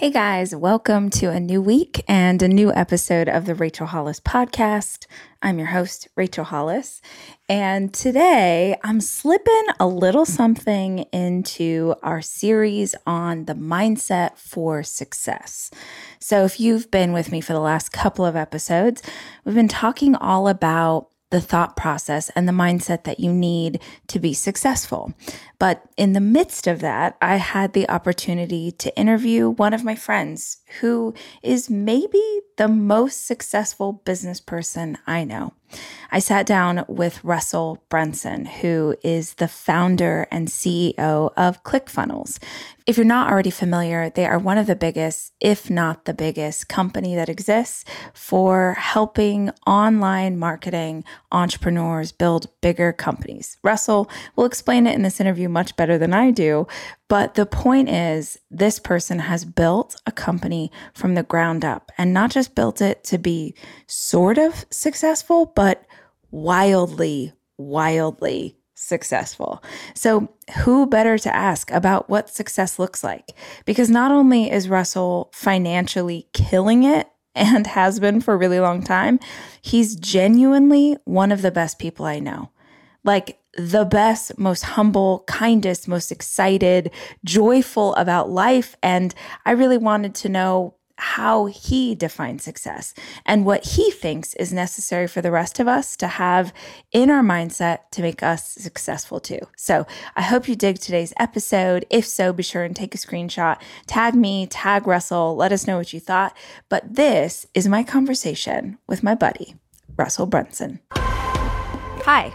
Hey guys, welcome to a new week and a new episode of the Rachel Hollis podcast. I'm your host, Rachel Hollis, and today I'm slipping a little something into our series on the mindset for success. So, if you've been with me for the last couple of episodes, we've been talking all about the thought process and the mindset that you need to be successful. But in the midst of that, I had the opportunity to interview one of my friends who is maybe the most successful business person I know. I sat down with Russell Brunson, who is the founder and CEO of ClickFunnels. If you're not already familiar, they are one of the biggest, if not the biggest, company that exists for helping online marketing entrepreneurs build bigger companies. Russell will explain it in this interview much better than I do, but the point is, this person has built a company from the ground up and not just built it to be sort of successful, but wildly, wildly successful. So, who better to ask about what success looks like? Because not only is Russell financially killing it and has been for a really long time, he's genuinely one of the best people I know. Like, the best, most humble, kindest, most excited, joyful about life. And I really wanted to know how he defines success and what he thinks is necessary for the rest of us to have in our mindset to make us successful too. So I hope you dig today's episode. If so, be sure and take a screenshot, tag me, tag Russell, let us know what you thought. But this is my conversation with my buddy, Russell Brunson. Hi.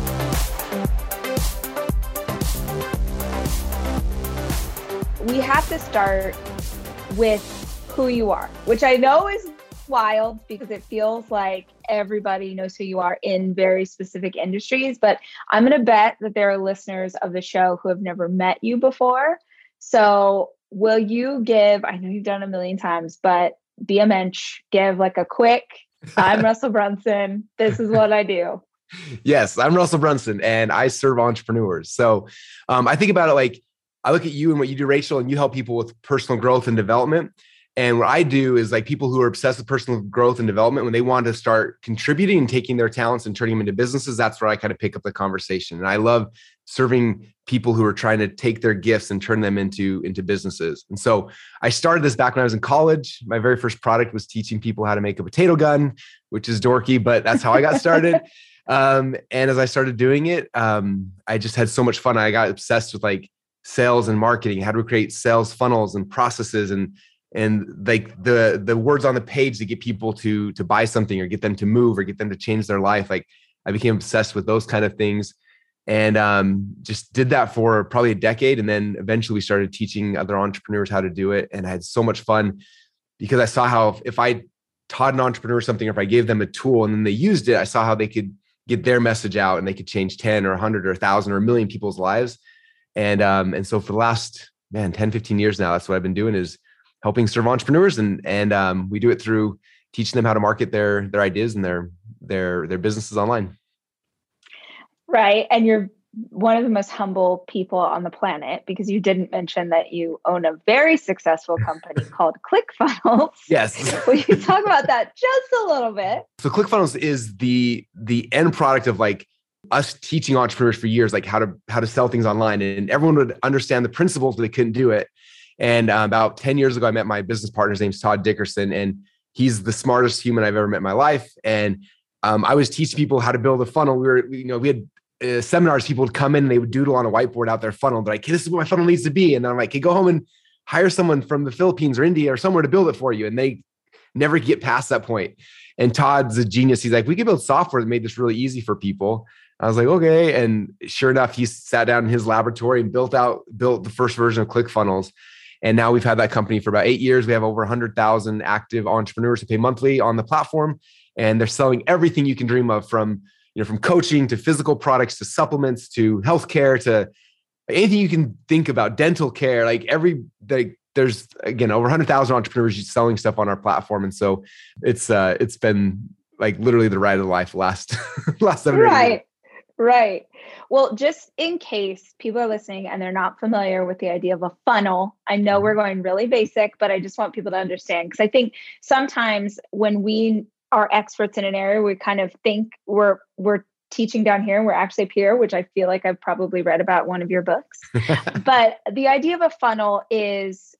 We have to start with who you are, which I know is wild because it feels like everybody knows who you are in very specific industries. But I'm going to bet that there are listeners of the show who have never met you before. So, will you give? I know you've done a million times, but be a mensch, give like a quick, I'm Russell Brunson. This is what I do. Yes, I'm Russell Brunson and I serve entrepreneurs. So, um, I think about it like, I look at you and what you do, Rachel, and you help people with personal growth and development. And what I do is like people who are obsessed with personal growth and development, when they want to start contributing and taking their talents and turning them into businesses, that's where I kind of pick up the conversation. And I love serving people who are trying to take their gifts and turn them into, into businesses. And so I started this back when I was in college. My very first product was teaching people how to make a potato gun, which is dorky, but that's how I got started. um, and as I started doing it, um, I just had so much fun. I got obsessed with like sales and marketing? How we create sales funnels and processes and and like the the words on the page to get people to to buy something or get them to move or get them to change their life? Like i became obsessed with those kind of things and um, just did that for probably a decade and then eventually we started teaching other entrepreneurs how to do it and i had so much fun because i saw how if i taught an entrepreneur something or if i gave them a tool and then they used it i saw how they could get their message out and they could change 10 or 100 or 1000 or a million people's lives and um, and so for the last man 10 15 years now that's what i've been doing is helping serve entrepreneurs and and um, we do it through teaching them how to market their their ideas and their their their businesses online right and you're one of the most humble people on the planet because you didn't mention that you own a very successful company called ClickFunnels. Yes. Will you talk about that just a little bit? So ClickFunnels is the the end product of like us teaching entrepreneurs for years like how to how to sell things online and everyone would understand the principles but they couldn't do it and uh, about 10 years ago i met my business partner his name's todd dickerson and he's the smartest human i've ever met in my life and um, i was teaching people how to build a funnel we were you know we had uh, seminars people would come in and they would doodle on a whiteboard out their funnel they're like hey, this is what my funnel needs to be and i'm like hey go home and hire someone from the Philippines or India or somewhere to build it for you. And they never get past that point. And Todd's a genius. He's like, we could build software that made this really easy for people. I was like, okay. And sure enough, he sat down in his laboratory and built out, built the first version of ClickFunnels. And now we've had that company for about eight years. We have over 100,000 active entrepreneurs who pay monthly on the platform. And they're selling everything you can dream of from, you know, from coaching to physical products to supplements to healthcare to anything you can think about, dental care, like every, like there's again over 100,000 entrepreneurs selling stuff on our platform. And so it's, uh, it's been like literally the ride of life last, last seven right. Right. Well, just in case people are listening and they're not familiar with the idea of a funnel, I know we're mm-hmm. going really basic, but I just want people to understand because I think sometimes when we are experts in an area, we kind of think we're we're teaching down here and we're actually up here, which I feel like I've probably read about one of your books. but the idea of a funnel is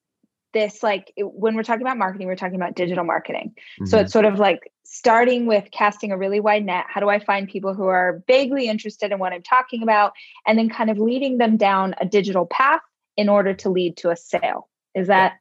this like when we're talking about marketing we're talking about digital marketing. Mm-hmm. so it's sort of like starting with casting a really wide net. How do i find people who are vaguely interested in what i'm talking about? And then kind of leading them down a digital path in order to lead to a sale. Is that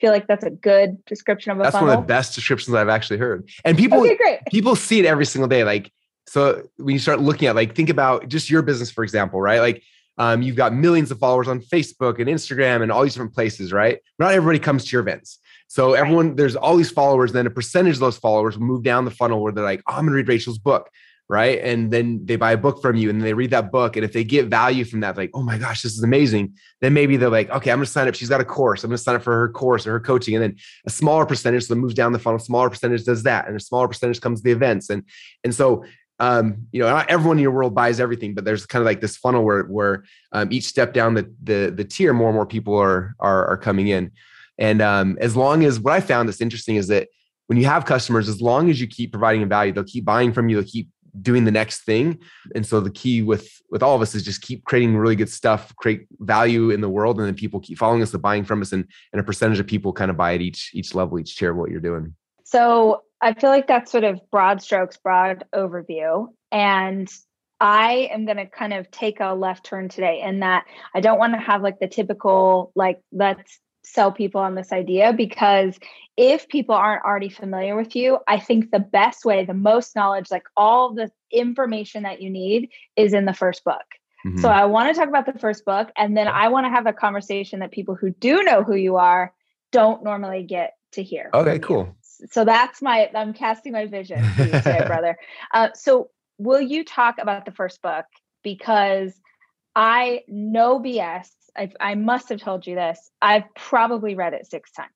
feel like that's a good description of a that's funnel? one of the best descriptions i've actually heard. And people okay, people see it every single day like so when you start looking at like think about just your business for example right? Like um, you've got millions of followers on Facebook and Instagram and all these different places, right? Not everybody comes to your events. So everyone, there's all these followers. Then a percentage of those followers move down the funnel where they're like, oh, I'm gonna read Rachel's book, right? And then they buy a book from you and they read that book. And if they get value from that, like, oh my gosh, this is amazing. Then maybe they're like, okay, I'm gonna sign up. She's got a course. I'm gonna sign up for her course or her coaching. And then a smaller percentage so moves down the funnel, smaller percentage does that, and a smaller percentage comes to the events. And and so um, you know, not everyone in your world buys everything, but there's kind of like this funnel where where um, each step down the the the tier, more and more people are are, are coming in. And um, as long as what I found that's interesting is that when you have customers, as long as you keep providing a value, they'll keep buying from you, they'll keep doing the next thing. And so the key with with all of us is just keep creating really good stuff, create value in the world, and then people keep following us, they're buying from us, and and a percentage of people kind of buy at each each level, each tier of what you're doing. So I feel like that's sort of broad strokes, broad overview. And I am going to kind of take a left turn today in that I don't want to have like the typical, like, let's sell people on this idea because if people aren't already familiar with you, I think the best way, the most knowledge, like all the information that you need is in the first book. Mm-hmm. So I want to talk about the first book and then I want to have a conversation that people who do know who you are don't normally get to hear. Okay, cool so that's my i'm casting my vision to you today, brother uh, so will you talk about the first book because i no bs I, I must have told you this i've probably read it six times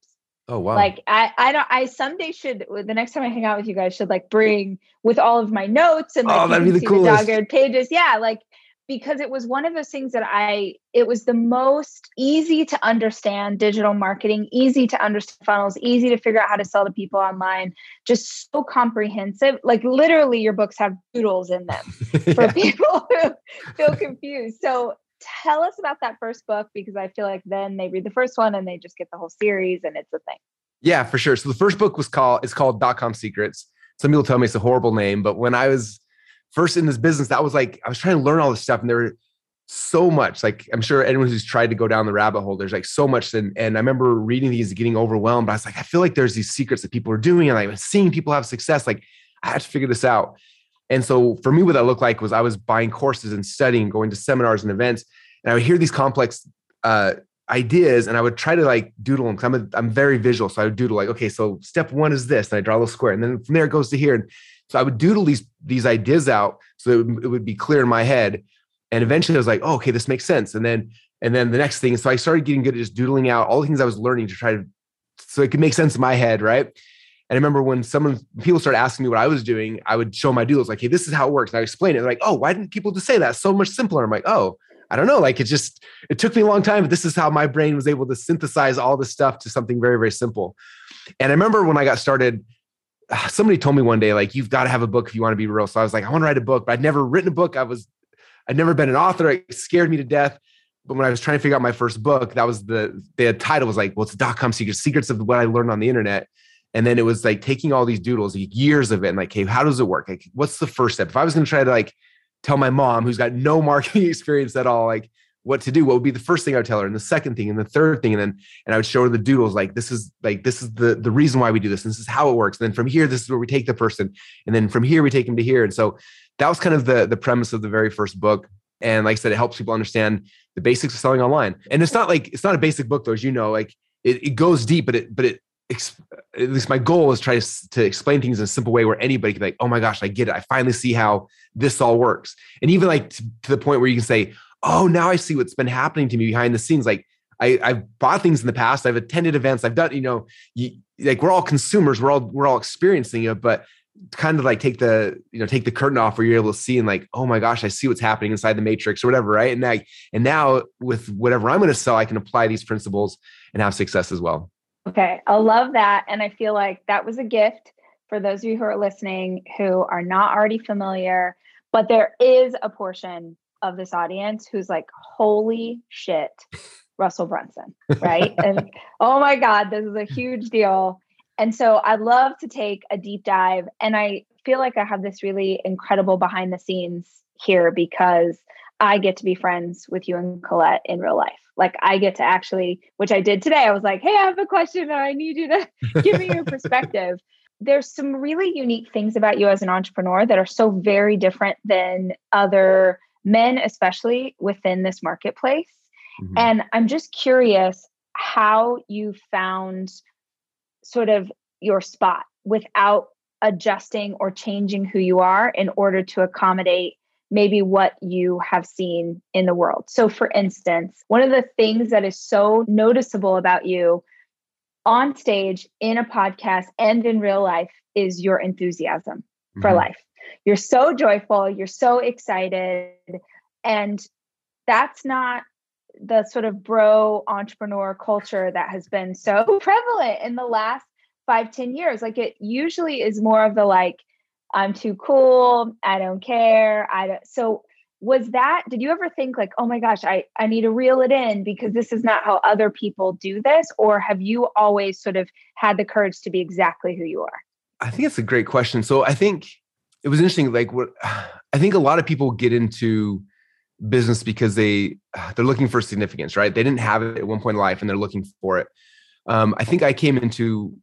Oh wow! Like I, I don't. I someday should. The next time I hang out with you guys, should like bring with all of my notes and like oh, that'd be the coolest. The pages. Yeah, like because it was one of those things that I, it was the most easy to understand digital marketing, easy to understand funnels, easy to figure out how to sell to people online, just so comprehensive. Like literally, your books have doodles in them for yeah. people who feel confused. So tell us about that first book because I feel like then they read the first one and they just get the whole series and it's a thing. Yeah, for sure. So the first book was called, it's called Dot Com Secrets. Some people tell me it's a horrible name, but when I was first in this business, that was like I was trying to learn all this stuff, and there were so much. Like I'm sure anyone who's tried to go down the rabbit hole, there's like so much. And and I remember reading these, getting overwhelmed. But I was like, I feel like there's these secrets that people are doing, and I'm seeing people have success. Like I had to figure this out. And so for me, what that looked like was I was buying courses and studying, going to seminars and events, and I would hear these complex uh, ideas, and I would try to like doodle them. Because I'm I'm very visual, so I would doodle like, okay, so step one is this, and I draw a little square, and then from there it goes to here. And so I would doodle these these ideas out so it would, it would be clear in my head. And eventually I was like, oh, okay, this makes sense. And then and then the next thing, so I started getting good at just doodling out all the things I was learning to try to so it could make sense in my head, right? And I remember when someone people started asking me what I was doing, I would show my doodles like, hey, this is how it works. And I explain it. They're like, oh, why didn't people just say that? so much simpler. I'm like, oh, I don't know. Like it just it took me a long time, but this is how my brain was able to synthesize all this stuff to something very, very simple. And I remember when I got started, somebody told me one day, like, you've got to have a book if you want to be real. So I was like, I want to write a book, but I'd never written a book. I was, I'd never been an author. It scared me to death. But when I was trying to figure out my first book, that was the the title was like, well, it's dot com secrets, secrets of what I learned on the internet. And then it was like taking all these doodles, years of it, and like, hey, how does it work? Like, what's the first step? If I was going to try to like tell my mom, who's got no marketing experience at all, like, what to do, what would be the first thing I would tell her, and the second thing, and the third thing, and then and I would show her the doodles. Like this is like this is the the reason why we do this. And this is how it works. And then from here, this is where we take the person, and then from here we take them to here. And so that was kind of the the premise of the very first book. And like I said, it helps people understand the basics of selling online. And it's not like it's not a basic book though, as you know. Like it, it goes deep, but it but it at least my goal is try to, to explain things in a simple way where anybody can be like, oh my gosh, I get it. I finally see how this all works. And even like to, to the point where you can say, oh, now I see what's been happening to me behind the scenes. Like I, I've bought things in the past. I've attended events. I've done, you know, you, like we're all consumers. We're all we're all experiencing it, but kind of like take the you know take the curtain off where you're able to see and like oh my gosh i see what's happening inside the matrix or whatever right and like and now with whatever i'm going to sell i can apply these principles and have success as well Okay, I love that. And I feel like that was a gift for those of you who are listening who are not already familiar. But there is a portion of this audience who's like, holy shit, Russell Brunson, right? and oh my God, this is a huge deal. And so I'd love to take a deep dive. And I feel like I have this really incredible behind the scenes here because I get to be friends with you and Colette in real life. Like I get to actually, which I did today. I was like, hey, I have a question. I need you to give me your perspective. There's some really unique things about you as an entrepreneur that are so very different than other men, especially within this marketplace. Mm-hmm. And I'm just curious how you found sort of your spot without adjusting or changing who you are in order to accommodate maybe what you have seen in the world. So, for instance, one of the things that is so noticeable about you on stage, in a podcast, and in real life is your enthusiasm mm-hmm. for life. You're so joyful, you're so excited. And that's not the sort of bro entrepreneur culture that has been so prevalent in the last five, ten years. Like it usually is more of the like, I'm too cool. I don't care. I don't. So was that did you ever think like oh my gosh i i need to reel it in because this is not how other people do this or have you always sort of had the courage to be exactly who you are i think it's a great question so i think it was interesting like what i think a lot of people get into business because they they're looking for significance right? They didn't have it at one point in life and they're looking for it. Um, i think i came into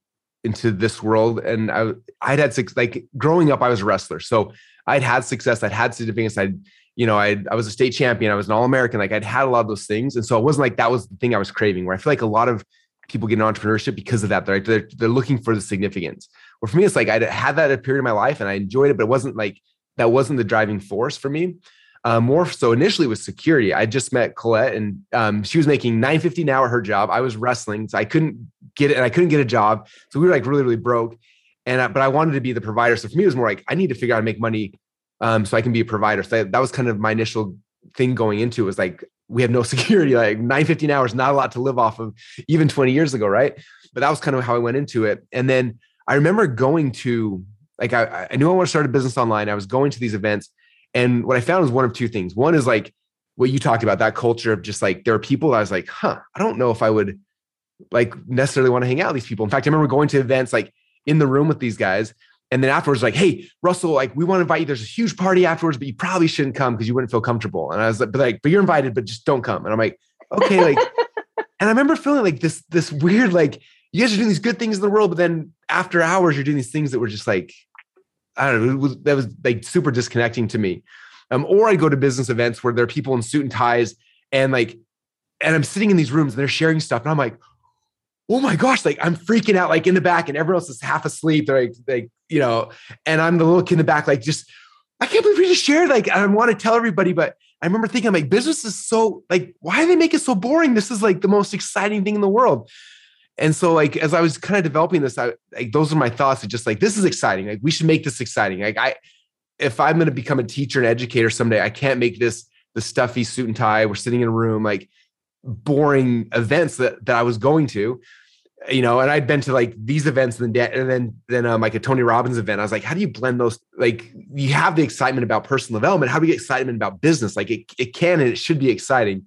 into this world and I I'd had six like growing up I was a wrestler. So I'd had success I'd had significance I'd you know I I was a state champion I was an all American like I'd had a lot of those things. And so it wasn't like that was the thing I was craving where I feel like a lot of people get into entrepreneurship because of that. They're they're, they're looking for the significance or for me it's like I had that a period of my life and I enjoyed it but it wasn't like that wasn't the driving force for me uh, more so initially with security. I just met Colette and um, she was making 950 an hour her job. I was wrestling, so I couldn't get it and I couldn't get a job. So we were like really, really broke. And I, but I wanted to be the provider. So for me, it was more like I need to figure out how to make money um, so I can be a provider. So that, that was kind of my initial thing going into it was like we have no security, like 950 an hour is not a lot to live off of even 20 years ago, right? But that was kind of how I went into it. And then I remember going to like I, I knew I want to start a business online. I was going to these events and what I found was one of two things. One is like what you talked about, that culture of just like there are people I was like, huh, I don't know if I would like necessarily want to hang out with these people. In fact, I remember going to events like in the room with these guys. And then afterwards, like, hey, Russell, like, we want to invite you. There's a huge party afterwards, but you probably shouldn't come because you wouldn't feel comfortable. And I was like, but like, but you're invited, but just don't come. And I'm like, okay, like, and I remember feeling like this, this weird, like, you guys are doing these good things in the world, but then after hours, you're doing these things that were just like, I don't know, was, that was like super disconnecting to me. Um, or I go to business events where there are people in suit and ties and like, and I'm sitting in these rooms and they're sharing stuff. And I'm like, oh my gosh, like I'm freaking out, like in the back, and everyone else is half asleep. They're like, like, you know, and I'm the little kid in the back, like just, I can't believe we just shared. Like, I want to tell everybody, but I remember thinking, I'm like, business is so like, why do they make it so boring? This is like the most exciting thing in the world. And so, like, as I was kind of developing this, I like those are my thoughts of just like this is exciting. Like, we should make this exciting. Like, I if I'm going to become a teacher and educator someday, I can't make this the stuffy suit and tie. We're sitting in a room, like boring events that that I was going to, you know. And I'd been to like these events and then and then then um, like a Tony Robbins event. I was like, how do you blend those? Like, you have the excitement about personal development. How do you get excitement about business? Like, it it can and it should be exciting.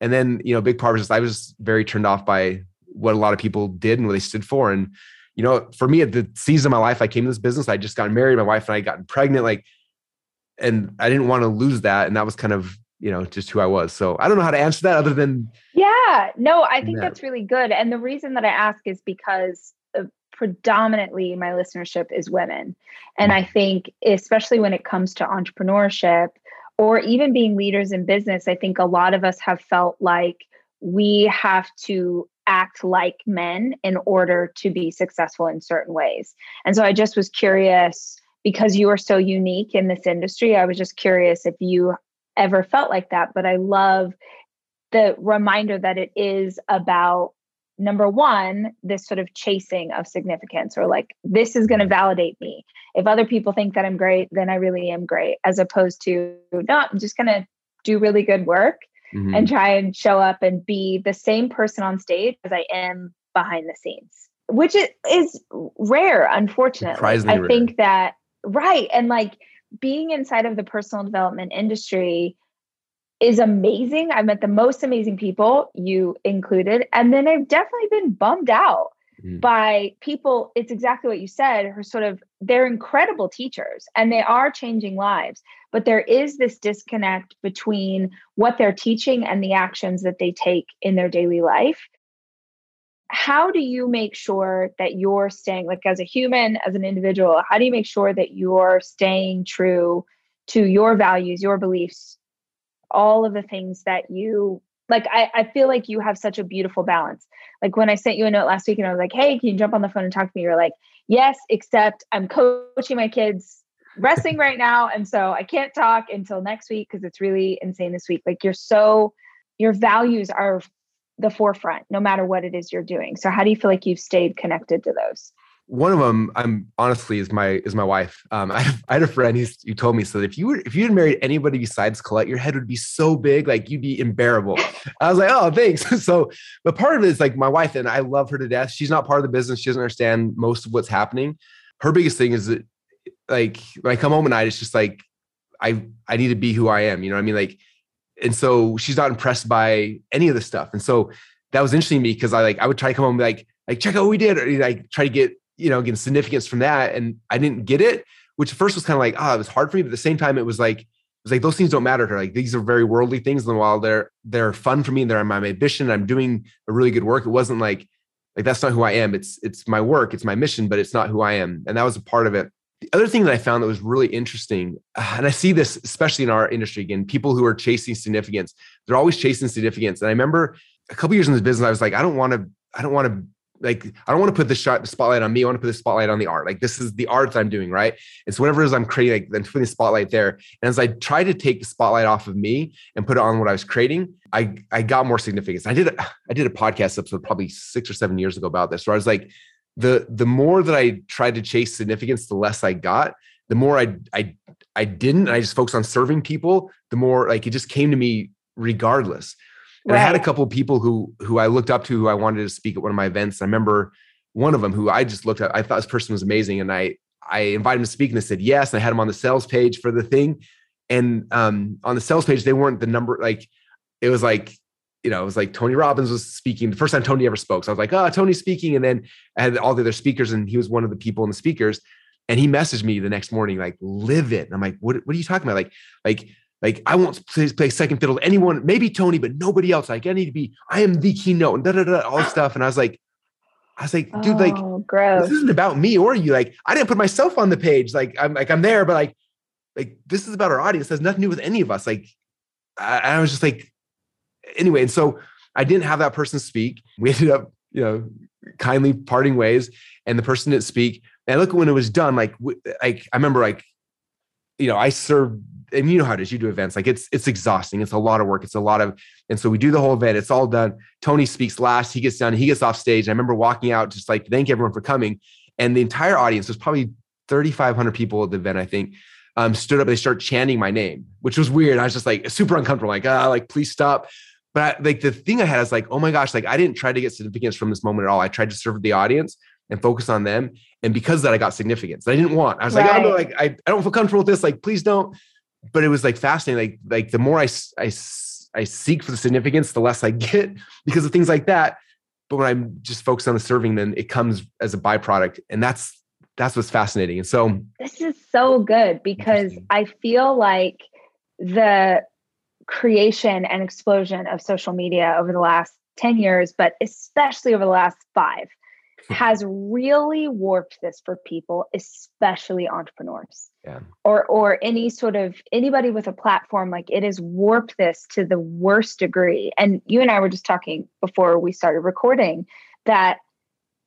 And then you know, big part was just I was very turned off by what a lot of people did and what they stood for. And, you know, for me at the season of my life, I came to this business, I just got married, my wife and I got pregnant, like, and I didn't want to lose that. And that was kind of, you know, just who I was. So I don't know how to answer that other than. Yeah, no, I think that. that's really good. And the reason that I ask is because uh, predominantly my listenership is women. And. I think, especially when it comes to entrepreneurship or even being leaders in business, I think a lot of us have felt like we have to act like men in order to be successful in certain ways. And so I just was curious because you are so unique in this industry. I was just curious if you ever felt like that. But I love the reminder that it is about number one, this sort of chasing of significance, or like, this is going to validate me. If other people think that I'm great, then I really am great, as opposed to, no, I'm just going to do really good work mm-hmm. and try and show up and be the same person on stage as I am behind the scenes, which is rare, unfortunately. I rare. think that, right. And like, being inside of the personal development industry is amazing. I've met the most amazing people, you included. And then I've definitely been bummed out mm. by people. It's exactly what you said, are sort of, they're incredible teachers and they are changing lives. But there is this disconnect between what they're teaching and the actions that they take in their daily life how do you make sure that you're staying like as a human as an individual how do you make sure that you're staying true to your values your beliefs all of the things that you like I, I feel like you have such a beautiful balance. Like when i sent you a note last week and i was like hey can you jump on the phone and talk to me? You're like yes except i'm coaching my kids wrestling right now and so i can't talk until next week because it's really insane this week. Like you're so your values are the forefront no matter what it is you're doing. So how do you feel like you've stayed connected to those one of them i'm honestly is my is my wife. Um i, I had a friend who's, who told me so that if you were if you had married anybody besides colette your head would be so big like you'd be unbearable. I was like oh thanks. So but part of it is like my wife and i love her to death. She's not part of the business. She doesn't understand most of what's happening. Her biggest thing is that like when i come home at night it's just like i i need to be who i am you know what i mean? Like and so she's not impressed by any of the stuff. And so that was interesting to me because I like I would try to come home and be like like check out what we did, or like try to get you know get significance from that, and I didn't get it. Which at first was kind of like ah, oh, it was hard for me, but at the same time it was like it was like those things don't matter to her. Like these are very worldly things, and while they're they're fun for me and they're my ambition, I'm doing a really good work. It wasn't like like that's not who I am. It's it's my work, it's my mission, but it's not who I am, and that was a part of it. The other thing that I found that was really interesting, and I see this especially in our industry again, people who are chasing significance, they're always chasing significance. And I remember a couple years in this business, I was like, I don't want to, I don't want to like I don't want to put the shot the spotlight on me. I want to put the spotlight on the art. Like this is the art I'm doing, right? It's whatever it is I'm creating, like, I'm putting the spotlight there. And as I tried to take the spotlight off of me and put it on what I was creating, I I got more significance. I did a, I did a podcast episode probably six or seven years ago about this, where I was like, the the more that I tried to chase significance, the less I got. The more I I I didn't. I just focused on serving people. The more like it just came to me regardless. And right. I had a couple of people who who I looked up to who I wanted to speak at one of my events. I remember one of them who I just looked at. I thought this person was amazing, and I I invited him to speak, and they said yes. And I had him on the sales page for the thing, and um, on the sales page they weren't the number like it was like you know, it was like Tony Robbins was speaking the first time Tony ever spoke. So I was like, oh, Tony's speaking. And then I had all the other speakers, and he was one of the people in the speakers. And he messaged me the next morning, like, live it. And I'm like, what, what are you talking about? Like, like, like I won't play, play second fiddle to anyone, maybe Tony, but nobody else. Like, I need to be, I am the keynote and da da da, all this stuff. And I was like, I was like, dude, like, oh, gross. this isn't about me or you. Like, I didn't put myself on the page. Like, I'm like, I'm there, but like, like this is about our audience. It has nothing to do with any of us. Like, I, I was just like, anyway, and so I didn't have that person speak. We ended up, you know, kindly parting ways, and the person didn't speak. And I look when it was done, like, like I remember, like, you know, I served, and you know how it is. You do events, like it's it's exhausting. It's a lot of work. It's a lot of, and so we do the whole event. It's all done. Tony speaks last. He gets done. He gets off stage. I remember walking out, just like thank everyone for coming, and the entire audience was probably 3,500 people at the event, I think. Um, stood up, they start chanting my name, which was weird. I was just like super uncomfortable, like, ah, like, please stop. But I, like the thing I had is like, oh my gosh, like I didn't try to get significance from this moment at all. I tried to serve the audience and focus on them. And because that, I got significance. I didn't want. I was right. like, oh no, like I, I don't feel comfortable with this. Like, please don't. But it was like fascinating. Like, like the more I, I, I seek for the significance, the less I get because of things like that. But when I'm just focused on the serving, then it comes as a byproduct. And that's that's what's fascinating. And so this is so good because I feel like the creation and explosion of social media over the last 10 years, but especially over the last five, has really warped this for people, especially entrepreneurs. Yeah. Or or any sort of anybody with a platform, like it has warped this to the worst degree. And you and I were just talking before we started recording that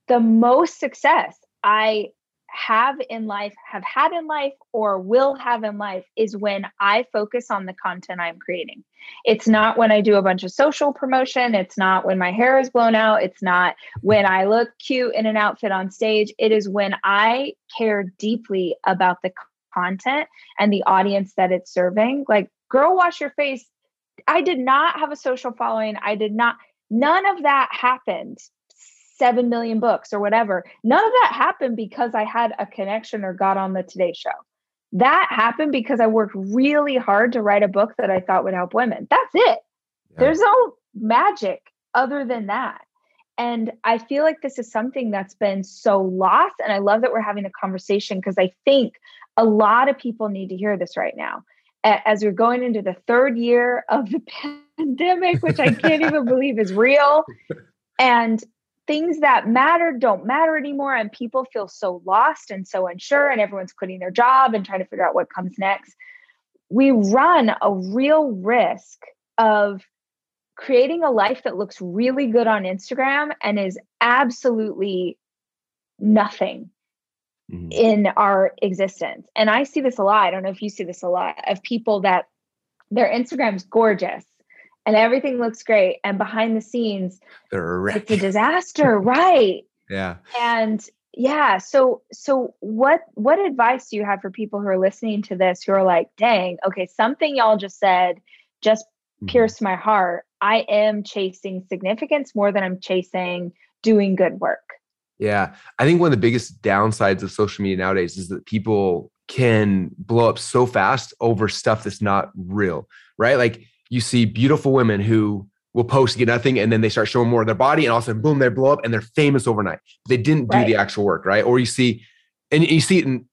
the most success I have in life, have had in life, or will have in life is when I focus on the content I'm creating. It's not when I do a bunch of social promotion. It's not when my hair is blown out. It's not when I look cute in an outfit on stage. It is when I care deeply about the content and the audience that it's serving. Like, girl, wash your face. I did not have a social following. I did not, none of that happened 7 million books or whatever. None of that happened because I had a connection or got on the Today Show. That happened because I worked really hard to write a book that I thought would help women. That's it. Yeah. There's no magic other than that. And I feel like this is something that's been so lost. And I love that we're having a conversation because I think a lot of people need to hear this right now. As we're going into the third year of the pandemic, which I can't even believe is real. And things that matter don't matter anymore and people feel so lost and so unsure and everyone's quitting their job and trying to figure out what comes next we run a real risk of creating a life that looks really good on Instagram and is absolutely nothing mm-hmm. in our existence. And I see this a lot. I don't know if you see this a lot of people that their Instagram's gorgeous and everything looks great and behind the scenes it's a disaster right? Yeah. And yeah so so what what advice do you have for people who are listening to this who are like dang okay something y'all just said just mm-hmm. pierced my heart. I am chasing significance more than i'm chasing doing good work. Yeah. I think one of the biggest downsides of social media nowadays is that people can blow up so fast over stuff that's not real right? Like you see beautiful women who will post get nothing and then they start showing more of their body and all of a sudden boom they blow up and they're famous overnight. They didn't do right. the actual work right? Or you see and you see it in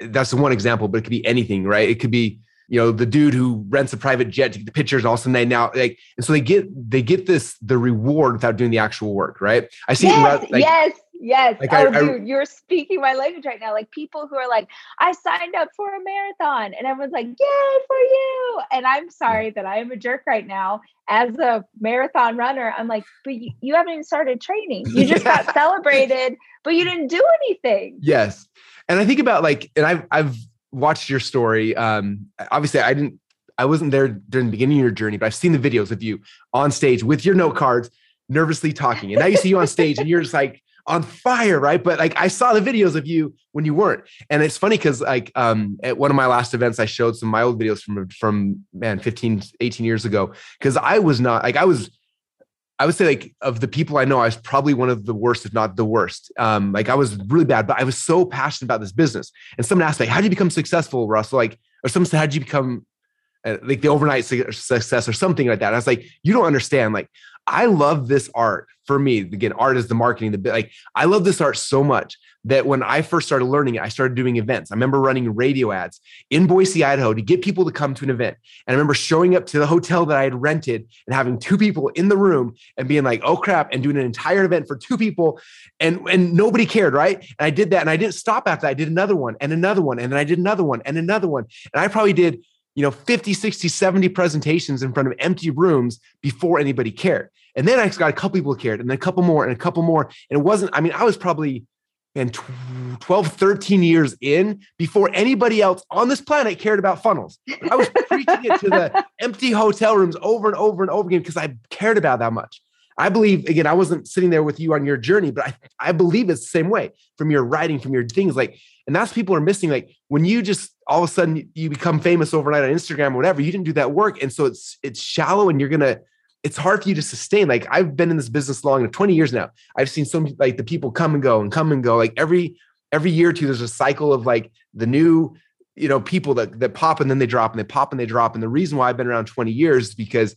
that's one example but it could be anything right? It could be you know the dude who rents a private jet to get the pictures and all of a sudden they now like and so they get they get this the reward without doing the actual work right? I see yes, it like, yes Yes. Like oh, I, dude, I, you're speaking my language right now. Like people who are like, I signed up for a marathon, and everyone's like, Yay for you! And I'm sorry that I am a jerk right now. As a marathon runner, I'm like, but you, you haven't even started training. You just yeah. got celebrated, but you didn't do anything. Yes. And I think about like, and I've I've watched your story. Um, obviously, I didn't, I wasn't there during the beginning of your journey, but I've seen the videos of you on stage with your note cards, nervously talking. And now you see you on stage, and you're just like on fire, right? But like I saw the videos of you when you weren't. And it's funny because like um at one of my last events, I showed some of my old videos from from man 15, 18 years ago. Cause I was not like I was I would say like of the people I know, I was probably one of the worst, if not the worst. Um, like I was really bad, but I was so passionate about this business. And someone asked me, "How did you become successful, Russell?" Like, or someone said, "How did you become uh, like the overnight success or something like that?" And I was like, "You don't understand. Like, I love this art for me. Again, art is the marketing, the bit like I love this art so much that when I first started learning it, I started doing events. I remember running radio ads in Boise, Idaho to get people to come to an event. And I remember showing up to the hotel that I had rented and having two people in the room and being like, oh crap, and doing an entire event for two people. And, and nobody cared, right? And I did that. And I didn't stop after that. I did another one and another one. And then I did another one and another one. And I probably did you know 50 60 70 presentations in front of empty rooms before anybody cared and then I got a couple people cared, and then a couple more, and a couple more. And it wasn't, I mean, I was probably man, 12, 13 years in before anybody else on this planet cared about funnels. I was preaching it to the empty hotel rooms over and over and over again because I cared about that much. I believe, again, I wasn't sitting there with you on your journey, but I, I believe it's the same way from your writing, from your things. Like, and that's people are missing. Like when you just all of a sudden you become famous overnight on Instagram or whatever, you didn't do that work. And so it's it's shallow and you're gonna it's hard for you to sustain. Like I've been in this business long, 20 years now. I've seen so many, like the people come and go and come and go. Like every every year or two, there's a cycle of like the new, you know, people that that pop and then they drop and they pop and they drop. And the reason why I've been around 20 years is because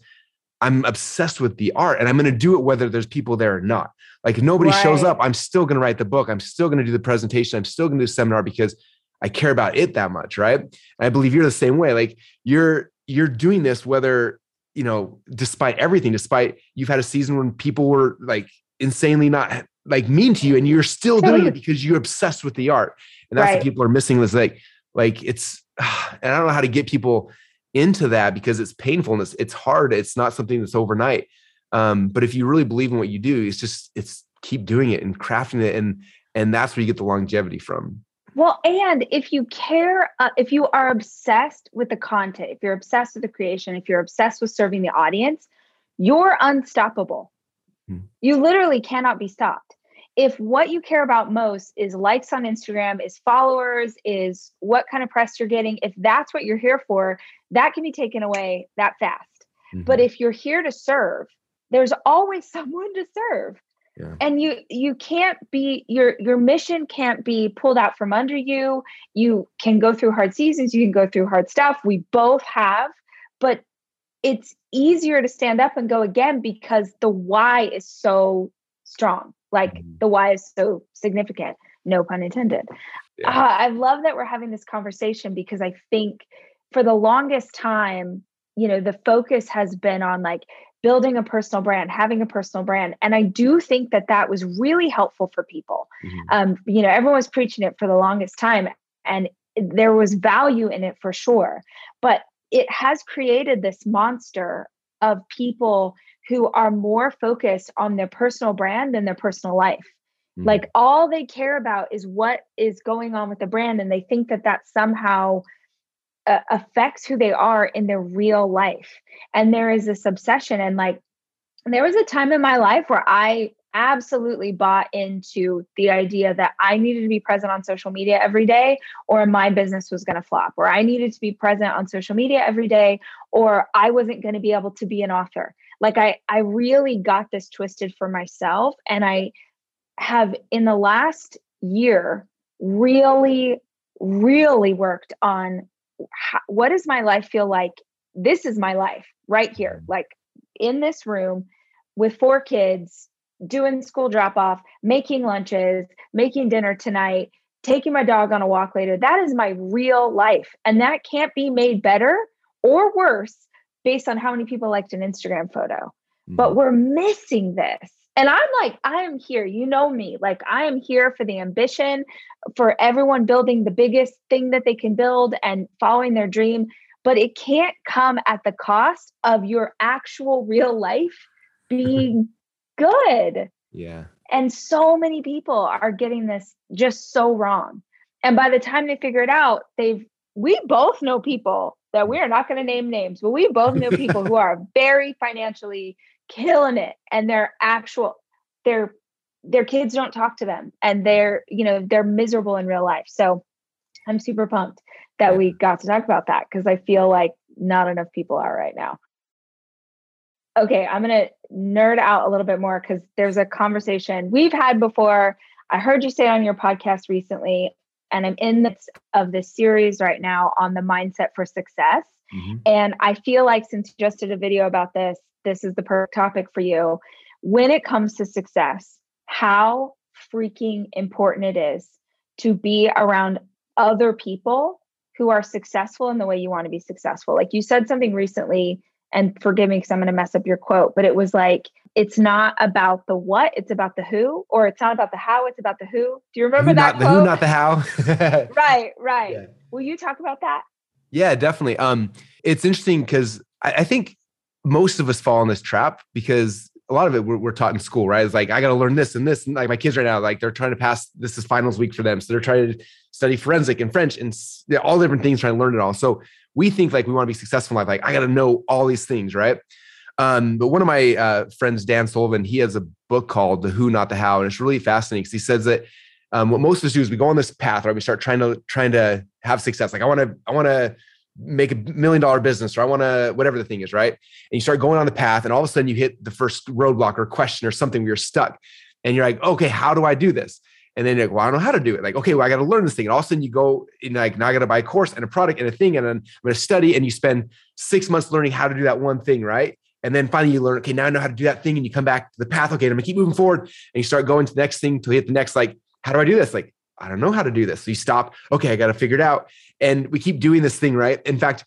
I'm obsessed with the art and I'm going to do it whether there's people there or not. Like if nobody right. shows up, I'm still going to write the book. I'm still going to do the presentation. I'm still going to do the seminar because I care about it that much, right? And I believe you're the same way. Like you're you're doing this whether you know, despite everything, despite you've had a season when people were like insanely not like mean to you and you're still doing it because you're obsessed with the art. And that's right. what people are missing is like, like it's, and I don't know how to get people into that because it's painful and it's, it's hard. It's not something that's overnight. Um, but if you really believe in what you do, it's just, it's keep doing it and crafting it. And, and that's where you get the longevity from. Well, and if you care, uh, if you are obsessed with the content, if you're obsessed with the creation, if you're obsessed with serving the audience, you're unstoppable. Hmm. You literally cannot be stopped. If what you care about most is likes on Instagram, is followers, is what kind of press you're getting, if that's what you're here for, that can be taken away that fast. Mm-hmm. But if you're here to serve, there's always someone to serve yeah. and you you can't be your your mission can't be pulled out from under you you can go through hard seasons you can go through hard stuff we both have but it's easier to stand up and go again because the why is so strong like mm-hmm. the why is so significant no pun intended yeah. uh, i love that we're having this conversation because i think for the longest time you know the focus has been on like building a personal brand, having a personal brand. And I do think that that was really helpful for people. Mm-hmm. Um, you know, everyone was preaching it for the longest time, and there was value in it for sure. But it has created this monster of people who are more focused on their personal brand than their personal life. Mm-hmm. Like all they care about is what is going on with the brand, and they think that that somehow uh, affects who they are in their real life. And there is this obsession. And like, there was a time in my life where I absolutely bought into the idea that I needed to be present on social media every day or my business was going to flop, or I needed to be present on social media every day or I wasn't going to be able to be an author. Like I I really got this twisted for myself and I have in the last year really really worked on how, what does my life feel like? This is my life right here, mm-hmm. like in this room with four kids, doing school drop off, making lunches, making dinner tonight, taking my dog on a walk later. That is my real life. And that can't be made better or worse based on how many people liked an Instagram photo. Mm-hmm. But we're missing this. And I'm like, I am here. You know me. Like, I am here for the ambition, for everyone building the biggest thing that they can build and following their dream. But it can't come at the cost of your actual real life being good. Yeah. And so many people are getting this just so wrong. And by the time they figure it out, they've, we both know people that we are not going to name names, but we both know people who are very financially killing it. And they're actual their their kids don't talk to them and they're you know they're miserable in real life. So i'm super pumped that we got to talk about that because i feel like not enough people are right now. Okay i'm gonna nerd out a little bit more because there's a conversation we've had before. I heard you say on your podcast recently and i'm in the of this series right now on the mindset for success. Mm-hmm. and i feel like since you just did a video about this this is the perfect topic for you. When it comes to success, how freaking important it is to be around other people who are successful in the way you want to be successful. Like you said something recently, and forgive me because I'm going to mess up your quote, but it was like, it's not about the what, it's about the who, or it's not about the how, it's about the who. Do you remember who, that? Not the who, not the how. right, right. Yeah. Will you talk about that? Yeah, definitely. Um, it's interesting because I, I think most of us fall in this trap because a lot of it we're, we're, taught in school, right? It's like I got to learn this and this, and like my kids right now, like they're trying to pass. This is finals week for them, so they're trying to study forensic and French and all different things, trying to learn it all. So we think like we want to be successful in life. Like I got to know all these things, right? Um, but one of my uh, friends, Dan Sullivan, he has a book called "The Who, Not the How," and it's really fascinating because he says that um, what most of us do is we go on this path, right? We start trying to trying to have success. Like I want to, I want to make a million dollar business or I want to whatever the thing is, right? And you start going on the path and all of a sudden you hit the first roadblock or question or something where you're stuck. And you're like, okay, how do I do this? And then you're like, well, I don't know how to do it. Like, okay, well, I got to learn this thing. And all of a sudden you go and like, now I got to buy a course and a product and a thing. And then I'm going to study and you spend six months learning how to do that one thing, right? And then finally you learn, okay, now I know how to do that thing. And you come back to the path. Okay, I'm gonna keep moving forward. And you start going to the next thing to hit the next, like, how do I do this? Like, I don't know how to do this. So you stop, okay, I got to figure it out. And we keep doing this thing, right? In fact,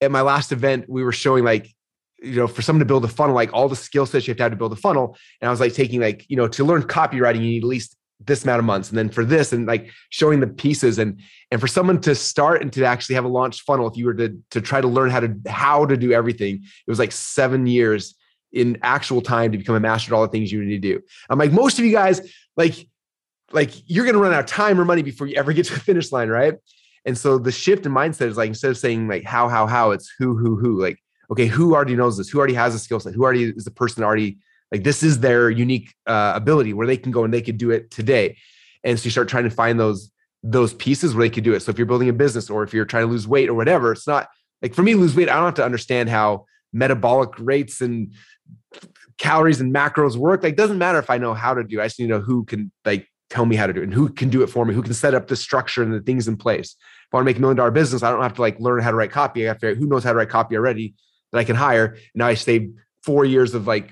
at my last event, we were showing like you know, for someone to build a funnel, like all the skill sets you have to have to build a funnel. And I was like taking like, you know, to learn copywriting, you need at least this amount of months. And then for this and like showing the pieces and and for someone to start and to actually have a launch funnel, if you were to to try to learn how to how to do everything, it was like seven years in actual time to become a master at all the things you need to do. I'm like, most of you guys, like, like you're gonna run out of time or money before you ever get to the finish line, right? And so the shift in mindset is like instead of saying like how, how, how, it's who, who, who. Like okay, who already knows this? Who already has a skill set? Who already is the person already like this is their unique uh, ability where they can go and they could do it today. And so you start trying to find those those pieces where they could do it. So if you're building a business or if you're trying to lose weight or whatever, it's not like for me lose weight. I don't have to understand how metabolic rates and calories and macros work. Like doesn't matter if I know how to do. I just need to know who can like tell me how to do it and who can do it for me, who can set up the structure and the things in place. If I want to make a million dollar business, I don't have to like learn how to write copy. I have to who knows how to write copy already that I can hire. Now I save four years of like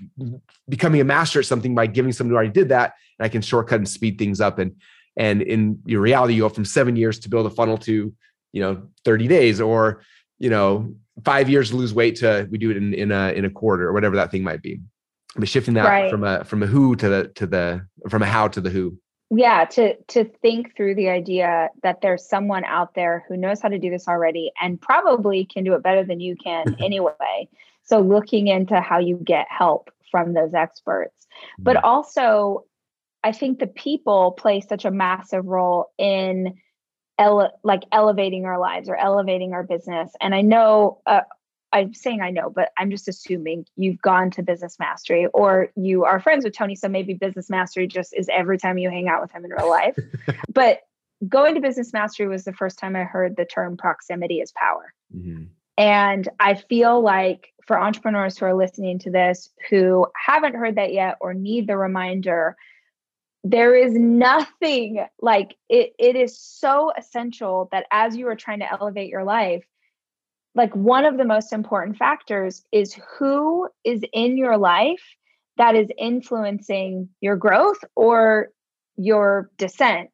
becoming a master at something by giving someone who already did that, and I can shortcut and speed things up. And and in your reality, you go from seven years to build a funnel to you know 30 days, or you know five years to lose weight to we do it in in a in a quarter or whatever that thing might be. But shifting that right. from a from a who to the to the from a how to the who yeah to to think through the idea that there's someone out there who knows how to do this already and probably can do it better than you can anyway. So looking into how you get help from those experts. But also i think the people play such a massive role in ele- like elevating our lives or elevating our business. And i know uh, I'm saying I know, but I'm just assuming you've gone to Business Mastery or you are friends with Tony. So maybe Business Mastery just is every time you hang out with him in real life. but going to Business Mastery was the first time I heard the term proximity is power. Mm-hmm. And I feel like for entrepreneurs who are listening to this who haven't heard that yet or need the reminder, there is nothing like it, it is so essential that as you are trying to elevate your life, like one of the most important factors is who is in your life that is influencing your growth or your descent.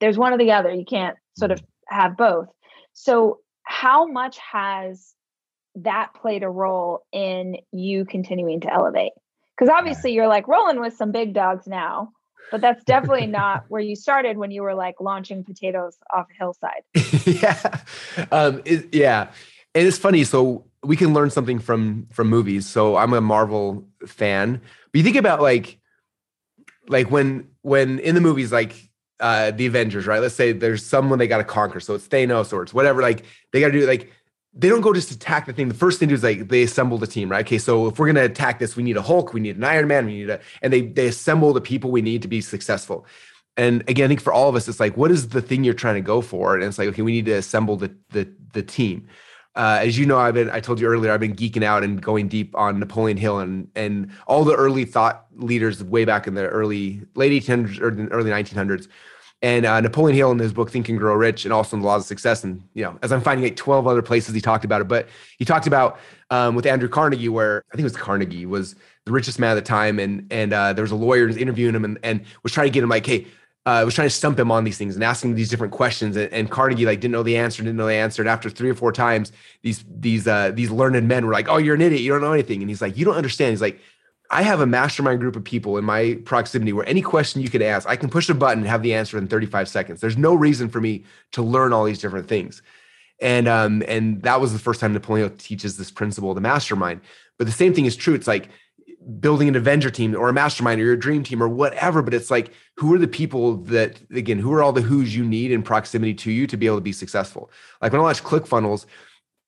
There's one or the other. You can't sort of have both. So how much has that played a role in you continuing to elevate? Because obviously you're like rolling with some big dogs now but that's definitely not where you started when you were like launching potatoes off a hillside. Yeah. Um it, yeah and it's funny. So we can learn something from from movies. So I'm a Marvel fan. But you think about like like when when in the movies like uh the Avengers, right? Let's say there's someone they got to conquer. So it's Thanos or it's whatever. Like they got to do like they don't go just attack the thing. The first thing to do is like they assemble the team, right? Okay, so if we're gonna attack this, we need a Hulk, we need an Iron Man, we need a, and they they assemble the people we need to be successful. And again, I think for all of us, it's like, what is the thing you're trying to go for? And it's like, okay, we need to assemble the the the team uh, as you know, I've been, I told you earlier, I've been geeking out and going deep on Napoleon Hill and, and all the early thought leaders way back in the early, late 1800s or early 1900s. And uh, Napoleon Hill in his book Think and Grow Rich and also in the Laws of Success. And, you know, as I'm finding like 12 other places he talked about it, but he talked about um, with Andrew Carnegie, where I think it was Carnegie was the richest man at the time. And, and uh, there was a lawyer interviewing him and, and was trying to get him like, hey, uh, was trying to stump him on these things and asking these different questions. And, and, Carnegie like didn't know the answer, didn't know the answer. And after three or four times, these these uh, these learned men were like, "Oh, you're an idiot. You don't know anything." And he's like, "You don't understand." He's like, "I have a mastermind group of people in my proximity where any question you could ask, I can push a button and have the answer in 35 seconds. There's no reason for me to learn all these different things." And um and that was the first time Napoleon teaches this principle the mastermind. But the same thing is true. It's like building an Avenger team or a mastermind or your dream team or whatever. But it's like, who are the people that, again, who are all the who's you need in proximity to you to be able to be successful? Like when I launched ClickFunnels,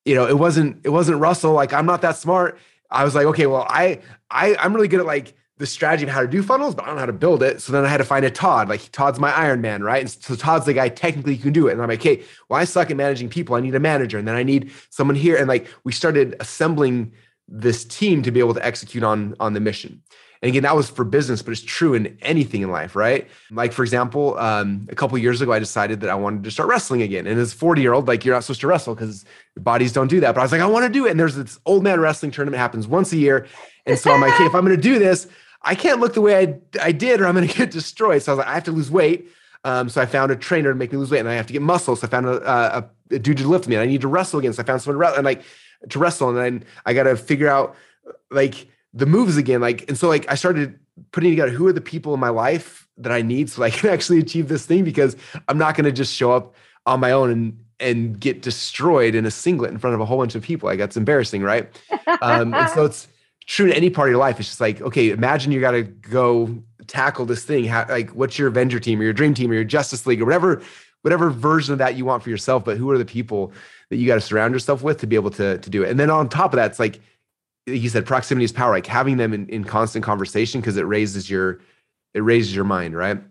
you know, it wasn't, it wasn't Russell. Like I'm not that smart. I was like, okay, well, I, I, I'm really good at like the strategy of how to do funnels, but I don't know how to build it. So then I had to find a Todd. Like Todd's my Iron Man, right? And so Todd's the guy technically can do it. And I'm like, okay, well, I suck at managing people. I need a manager, and then I need someone here. And like we started assembling this team to be able to execute on on the mission. And again that was for business but it's true in anything in life right? Like for example um, a couple years ago i decided that i wanted to start wrestling again. And as 40 year old like you're not supposed to wrestle because bodies don't do that. But i was like i want to do it. And there's this old man wrestling tournament happens once a year. And so i'm like hey if i'm going to do this i can't look the way i, I did or i'm going to get destroyed. So i was like i have to lose weight. Um, so I found a trainer to make me lose weight, and I have to get muscle. So I found a, a, a dude to lift me, and I need to wrestle again. So I found someone to wrestle, and like to wrestle and then I got to figure out like the moves again. Like, and so like I started putting together who are the people in my life that I need so I can actually achieve this thing because I'm not going to just show up on my own and and get destroyed in a singlet in front of a whole bunch of people. Like that's embarrassing, right? Um, and so it's true to any part of your life. It's just like, okay, imagine you got to go tackle this thing. How, like, what's your Avenger team or your Dream team or your Justice League or whatever, whatever version of that you want for yourself. But who are the people that you got to surround yourself with to be able to to do it? And then on top of that, it's like you said, proximity is power. Like having them in, in constant conversation because it raises your it raises your mind, right?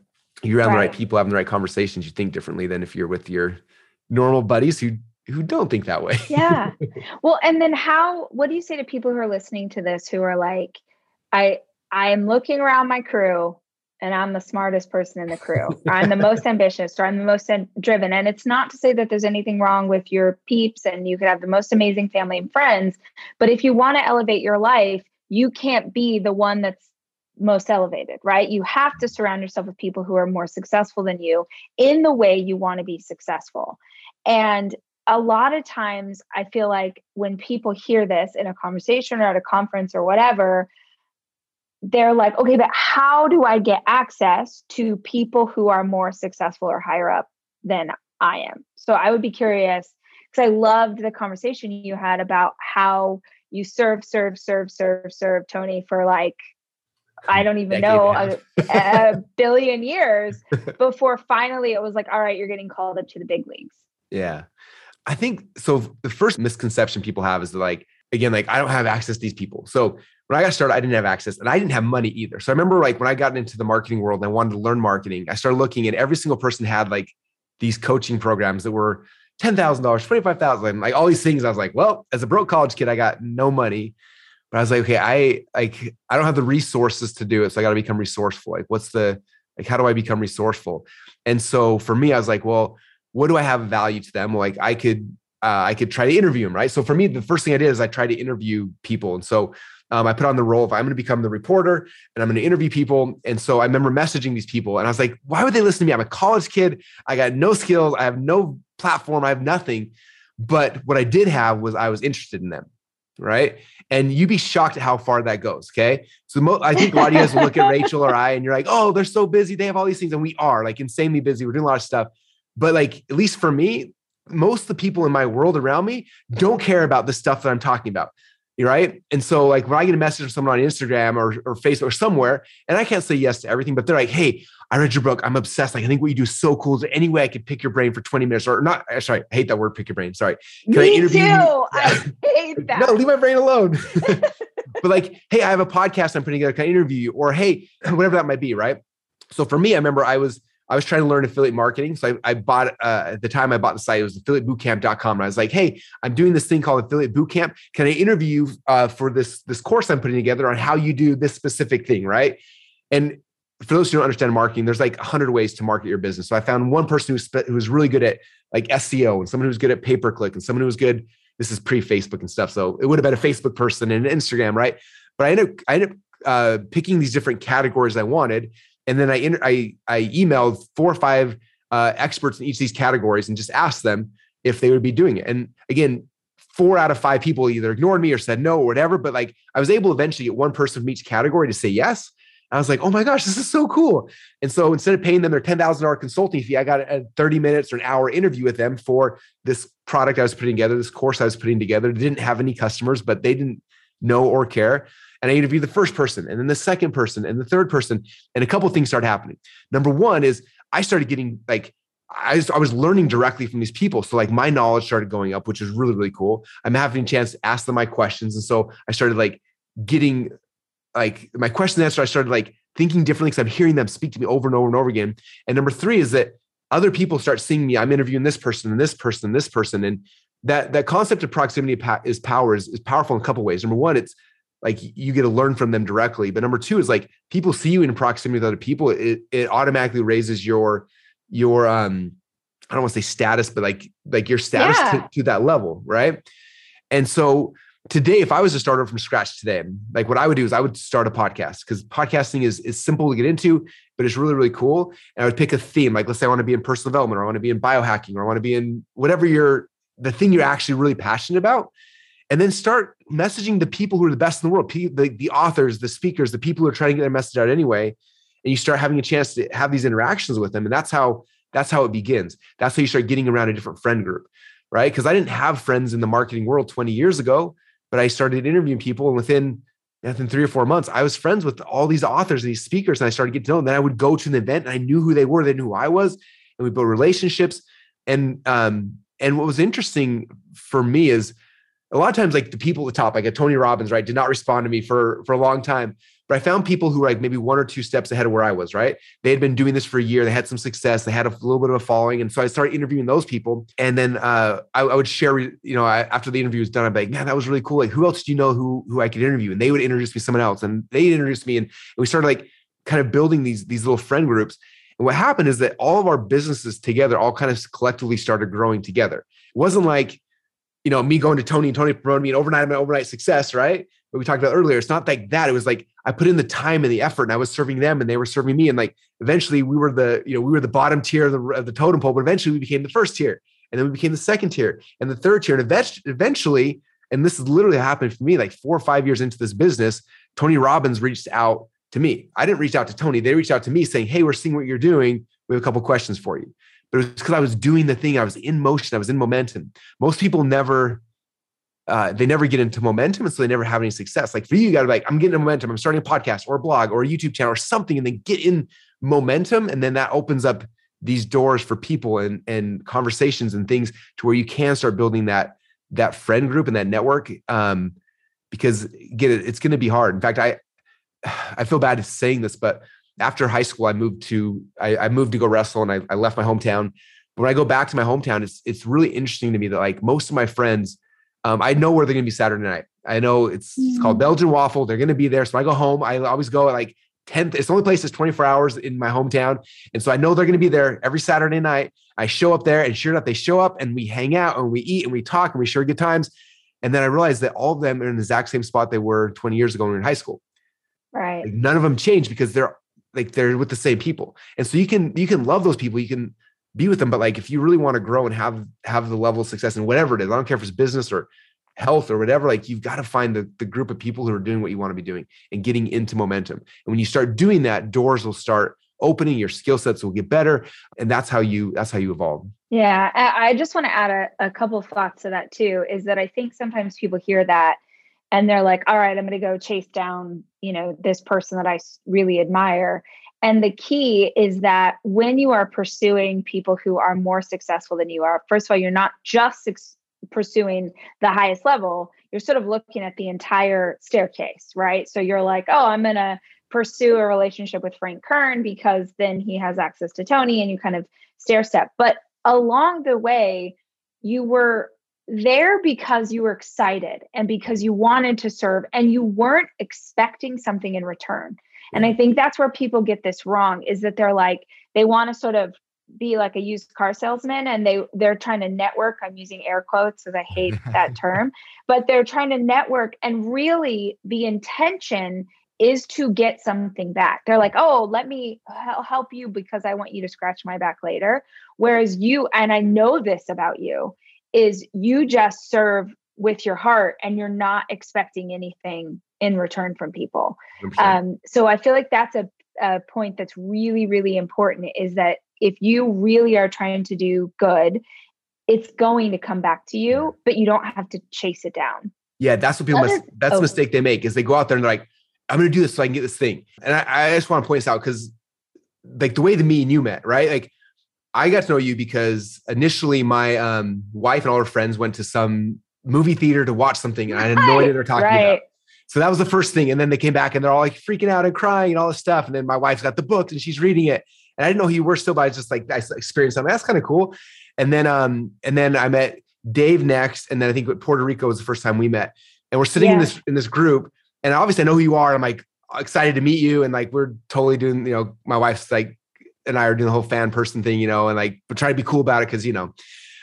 You're around right. the right people, having the right conversations. You think differently than if you're with your normal buddies who who don't think that way. yeah. Well, and then how what do you say to people who are listening to this who are like I I am looking around my crew and I'm the smartest person in the crew. I'm the most ambitious or I'm the most driven. And it's not to say that there's anything wrong with your peeps and you could have the most amazing family and friends, but if you want to elevate your life, you can't be the one that's most elevated, right? You have to surround yourself with people who are more successful than you in the way you want to be successful. And a lot of times, I feel like when people hear this in a conversation or at a conference or whatever, they're like, okay, but how do I get access to people who are more successful or higher up than I am? So I would be curious because I loved the conversation you had about how you serve, serve, serve, serve, serve Tony for like I don't even know a, a billion years before finally it was like, all right, you're getting called up to the big leagues. Yeah. I think so. The first misconception people have is like, again, like I don't have access to these people. So when I got started, I didn't have access and I didn't have money either. So I remember like when I got into the marketing world and I wanted to learn marketing, I started looking and every single person had like these coaching programs that were $10,000, $25,000, like all these things. I was like, well, as a broke college kid, I got no money. But I was like, okay, I like I don't have the resources to do it. So I got to become resourceful. Like, what's the like how do I become resourceful? And so for me, I was like, well, what do I have value to them? Like I could uh, I could try to interview them, right? So for me, the first thing I did is I tried to interview people. And so um, I put on the role of I'm going to become the reporter and I'm going to interview people. And so I remember messaging these people and I was like, why would they listen to me? I'm a college kid. I got no skills. I have no platform. I have nothing. But what I did have was I was interested in them right? And you'd be shocked at how far that goes. Okay. So mo- I think a lot of you guys will look at Rachel or I and you're like, oh, they're so busy. They have all these things. And we are like insanely busy. We're doing a lot of stuff. But like, at least for me, most of the people in my world around me don't care about the stuff that I'm talking about right? And so, like, when I get a message from someone on Instagram or, or Facebook or somewhere, and I can't say yes to everything, but they're like, hey, I read your book. I'm obsessed. Like, I think what you do is so cool. Is there any way I could pick your brain for 20 minutes or not? Uh, sorry, I hate that word, pick your brain. Sorry. Can Me I interview too. you? I hate that. no, leave my brain alone. but like, hey, I have a podcast I'm putting together. Can I interview you? Or hey, whatever that might be, right? So for me, I remember I was I was trying to learn affiliate marketing. So I, I bought, uh, at the time I bought the site, it was affiliatebootcamp.com. And I was like, hey, I'm doing this thing called Affiliate Bootcamp. Can I interview you uh, for this, this course I'm putting together on how you do this specific thing? Right. And for those who don't understand marketing, there's like a hundred ways to market your business. So I found one person who's, who was really good at like SEO and someone who's good at pay per click and someone who was good. This is pre Facebook and stuff. So it would have been a Facebook person and an Instagram. Right. But I ended up, I ended up uh, picking these different categories I wanted. And then I I I emailed four or five uh, experts in each of these categories and just asked them if they would be doing it. And again, four out of five people either ignored me or said no or whatever. But like I was able eventually get one person from each category to say yes. I was like, oh my gosh, this is so cool. And so instead of paying them their $10,000 consulting fee, I got a 30 minutes or an hour interview with them for this product I was putting together, this course I was putting together. Didn't have any customers, but they didn't know or care and I interviewed the first person and then the second person and the third person. And a couple things started happening. Number one is I started getting like, I was, I was learning directly from these people. So like my knowledge started going up, which is really, really cool. I'm having a chance to ask them my questions. And so I started like getting like my question answer. I started like thinking differently because I'm hearing them speak to me over and over and over again. And number three is that other people start seeing me. I'm interviewing this person and this person and this person. And that that concept of proximity is power is, is powerful in a couple ways. Number one, it's like you get to learn from them directly. But number two is like people see you in proximity with other people, it it automatically raises your your um I don't want to say status, but like like your status yeah. to, to that level, right? And so today, if I was a starter from scratch today, like what I would do is I would start a podcast because podcasting is is simple to get into, but it's really really cool. And I would pick a theme, like let's say I want to be in personal development, or I want to be in biohacking, or I want to be in whatever you're the thing you're actually really passionate about and then start messaging the people who are the best in the world, the, the authors, the speakers, the people who are trying to get their message out anyway. And you start having a chance to have these interactions with them. And that's how that's how it begins. That's how you start getting around a different friend group, right? Because I didn't have friends in the marketing world 20 years ago, but I started interviewing people, and within within three or four months, I was friends with all these authors and these speakers, and I started getting to know them. Then I would go to an event, and I knew who they were, they knew who I was, and we built relationships. And um, and what was interesting for me is a lot of times like the people at the top, like a Tony Robbins, right, did not respond to me for for a long time. But I found people who were like maybe one or two steps ahead of where I was, right? They had been doing this for a year, they had some success, they had a little bit of a following. And so I started interviewing those people. And then uh, I, I, would share, you know, I, after the interview was done, I'd be like, man, that was really cool. Like, who else do you know who who I could interview? And they would introduce me to someone else. And they introduced me. And, and we started like kind of building these, these little friend groups. And what happened is that all of our businesses together all kind of collectively started growing together. It wasn't like, you know, me going to Tony and Tony promoting me and overnight, I'm an overnight success, right? What we talked about earlier. It's not like that. It was like I put in the time and the effort and I was serving them and they were serving me. And like eventually we were the, you know, we were the bottom tier of the, of the totem pole, but eventually we became the first tier. And then we became the second tier and the third tier. And eventually, and this has literally happened for me like four or five years into this business, Tony Robbins reached out to me. I didn't reach out to Tony. They reached out to me saying, Hey, we're seeing what you're doing. We have a couple questions for you but it was because I was doing the thing. I was in motion. I was in momentum. Most people never, uh, they never get into momentum, and so they never have any success. Like for you, you got to like, I'm getting momentum. I'm starting a podcast or a blog or a YouTube channel or something, and then get in momentum, and then that opens up these doors for people and and conversations and things to where you can start building that that friend group and that network. Um, because get it, it's going to be hard. In fact, I I feel bad saying this, but after high school, I moved to I, I moved to go wrestle, and I, I, left my hometown. But when I go back to my hometown, it's it's really interesting to me that like most of my friends, um, I know where they're going to be Saturday night. I know it's, it's called mm. Belgian Waffle. They're going to be there. So I go home. I always go at like 10th. It's the only place that's 24 hours in my hometown. And so I know they're going to be there every Saturday night. I show up there and sure enough, they show up and we hang out and we eat and we talk and we share good times. And then I realized that all of them are in the exact same spot they were 20 years ago when we were in high school. Right. Like none of them changed because they're like they're with the same people. And so you can you can love those people you can be with them but like if you really want to grow and have have the level of success and whatever it is i don't care if it's business or health or whatever like you've got to find the, the group of people who are doing what you want to be doing and getting into momentum. And when you start doing that doors will start opening your skill sets will get better and that's how you that's how you evolve. Yeah i just want to add a, a couple thoughts to that too is that i think sometimes people hear that and they're like all right i'm going to go chase down you know this person that i really admire. And the key is that when you are pursuing people who are more successful than you are first of all you're not just pursuing the highest level you're sort of looking at the entire staircase right? So you're like oh i'm going to pursue a relationship with frank kern because then he has access to tony and you kind of stair step. But along the way you were there because you were excited and because you wanted to serve and you weren't expecting something in return. And I think that's where people get this wrong is that they're like they want to sort of be like a used car salesman and they they're trying to network i'm using air quotes because i hate that term but they're trying to network and really the intention is to get something back. They're like oh let me help you because i want you to scratch my back later. Whereas you and i know this about you is you just serve with your heart and you're not expecting anything in return from people. Um, so I feel like that's a, a point that's really, really important is that if you really are trying to do good, it's going to come back to you, but you don't have to chase it down. Yeah, that's what people must, that's oh. the mistake they make is they go out there and they're like, I'm gonna do this so I can get this thing. And I, I just want to point this out because like the way the me and you met, right? Like I got to know you because initially my um, wife and all her friends went to some movie theater to watch something, and I had no idea they were talking right. about. So that was the first thing, and then they came back and they're all like freaking out and crying and all this stuff. And then my wife's got the book and she's reading it, and I didn't know who you were still, but I just like I experienced something that's kind of cool. And then um and then I met Dave next, and then I think Puerto Rico was the first time we met, and we're sitting yeah. in this in this group, and obviously I know who you are. I'm like excited to meet you, and like we're totally doing you know my wife's like and I are doing the whole fan person thing, you know, and like, but try to be cool about it because, you know,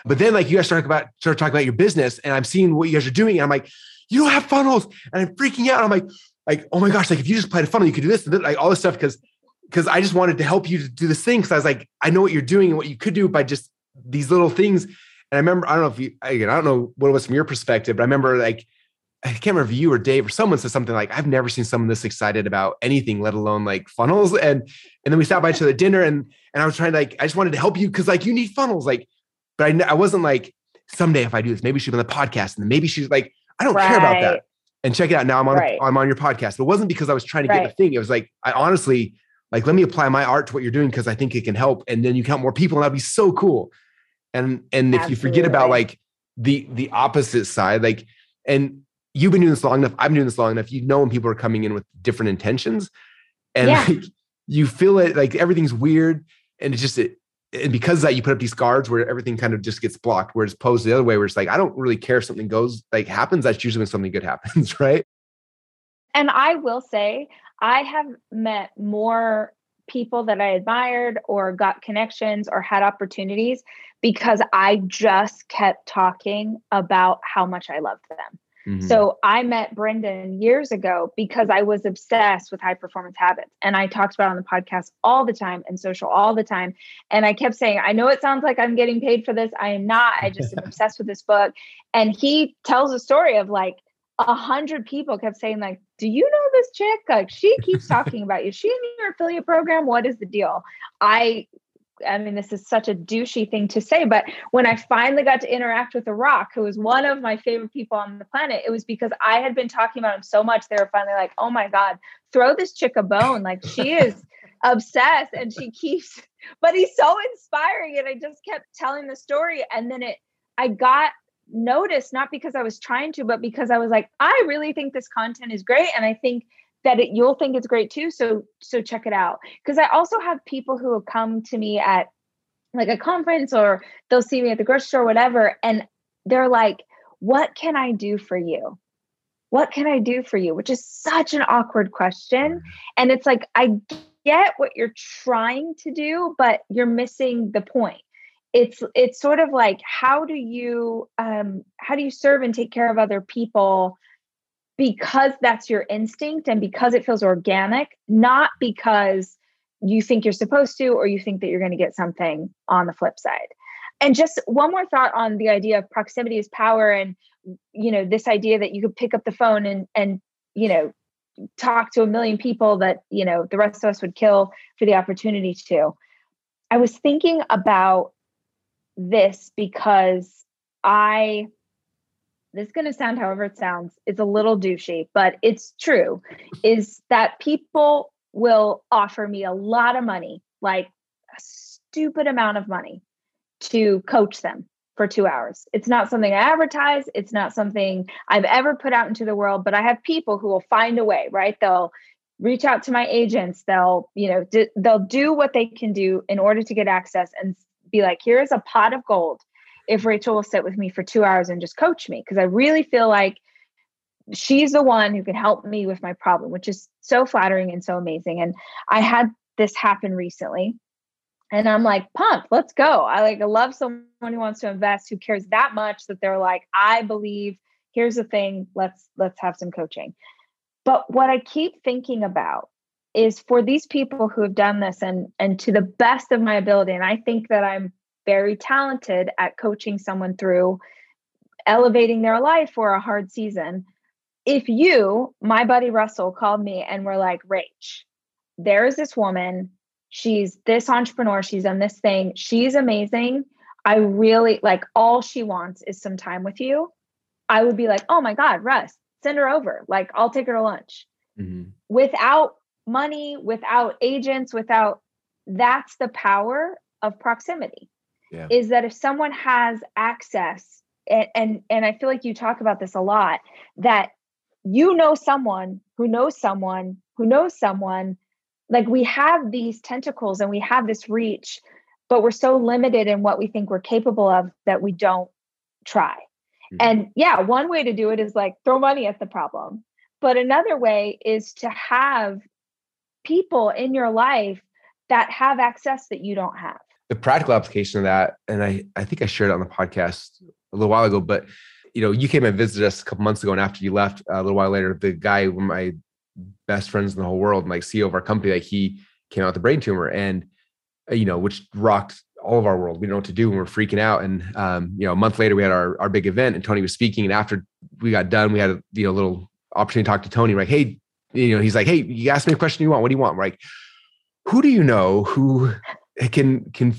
but then like you guys start about start talking about your business and I'm seeing what you guys are doing. And I'm like, you don't have funnels. And I'm freaking out. I'm like, like, oh my gosh, like if you just played a funnel, you could do this, and like all this stuff. Cause because I just wanted to help you to do this thing. Cause I was like, I know what you're doing and what you could do by just these little things. And I remember, I don't know if you again, I don't know what it was from your perspective, but I remember like I can't remember if you or Dave or someone said something like, I've never seen someone this excited about anything, let alone like funnels. And and then we sat by each other at dinner and and I was trying to like, I just wanted to help you because like you need funnels. Like, but I, I wasn't like, someday if I do this, maybe she'll be on the podcast. And then maybe she's like, I don't right. care about that. And check it out. Now I'm on right. a, I'm on your podcast. But it wasn't because I was trying to right. get the thing. It was like, I honestly like, let me apply my art to what you're doing because I think it can help. And then you count more people, and that'd be so cool. And and if Absolutely. you forget about like the the opposite side, like, and you've been doing this long enough, I've been doing this long enough. You know when people are coming in with different intentions. And yeah. like you feel it like everything's weird. And it's just it, and because that you put up these guards where everything kind of just gets blocked, Whereas it's posed the other way, where it's like, I don't really care if something goes like happens. That's usually when something good happens, right? And I will say, I have met more people that I admired or got connections or had opportunities because I just kept talking about how much I loved them. Mm-hmm. So I met Brendon years ago because I was obsessed with high performance habits. And I talked about on the podcast all the time and social all the time. And I kept saying, I know it sounds like I'm getting paid for this. I am not. I just am obsessed with this book. And he tells a story of like a hundred people kept saying, like, do you know this chick? Like she keeps talking about you. She in your affiliate program. What is the deal? I I mean, this is such a douchey thing to say, but when I finally got to interact with The Rock, who was one of my favorite people on the planet, it was because I had been talking about him so much. They were finally like, oh my God, throw this chick a bone. Like she is obsessed and she keeps, but he's so inspiring. And I just kept telling the story. And then it, I got noticed, not because I was trying to, but because I was like, I really think this content is great. And I think that it, you'll think it's great too. So so check it out. Because I also have people who have come to me at like a conference or they'll see me at the grocery store, whatever, and they're like, "What can I do for you?" What can I do for you? Which is such an awkward question. And it's like, I get what you're trying to do, but you're missing the point. It's it's sort of like how do you um how do you serve and take care of other people because that's your instinct and because it feels organic, not because you think you're supposed to or you think that you're going to get something on the flip side. And just one more thought on the idea of proximity is power and you know this idea that you could pick up the phone and and you know talk to a million people that you know the rest of us would kill for the opportunity to. I was thinking about this because I this is going to sound however it sounds it's a little douchey but it's true is that people will offer me a lot of money like a stupid amount of money to coach them for two hours. It's not something i advertise it's not something i've ever put out into the world but i have people who will find a way right? They'll reach out to my agents they'll you know they'll do what they can do in order to get access and be like here's a pot of gold if Rachel will sit with me for two hours and just coach me because I really feel like she's the one who can help me with my problem, which is so flattering and so amazing. And I had this happen recently. And I'm like, pumped, let's go. I like I love someone who wants to invest, who cares that much that they're like, I believe, here's the thing, let's let's have some coaching. But what I keep thinking about is for these people who have done this and and to the best of my ability, and I think that I'm very talented at coaching someone through elevating their life for a hard season. If you, my buddy Russell, called me and were like, Rach, there is this woman. She's this entrepreneur. She's done this thing. She's amazing. I really like all she wants is some time with you. I would be like, oh my God, Russ, send her over. Like, I'll take her to lunch. Mm-hmm. Without money, without agents, without that's the power of proximity yeah. is that if someone has access and, and and I feel like you talk about this a lot that you know someone who knows someone who knows someone like we have these tentacles and we have this reach but we're so limited in what we think we're capable of that we don't try mm-hmm. and yeah one way to do it is like throw money at the problem but another way is to have people in your life that have access that you don't have the practical application of that, and I, I think I shared it on the podcast a little while ago, but you know, you came and visited us a couple months ago, and after you left, a little while later, the guy, one of my best friends in the whole world, like CEO of our company, like he came out with a brain tumor, and uh, you know, which rocked all of our world. We don't know what to do and we're freaking out. And um, you know, a month later we had our, our big event and Tony was speaking. And after we got done, we had a you know little opportunity to talk to Tony. Like, hey, you know, he's like, hey, you ask me a question you want. What do you want? We're like, who do you know who can can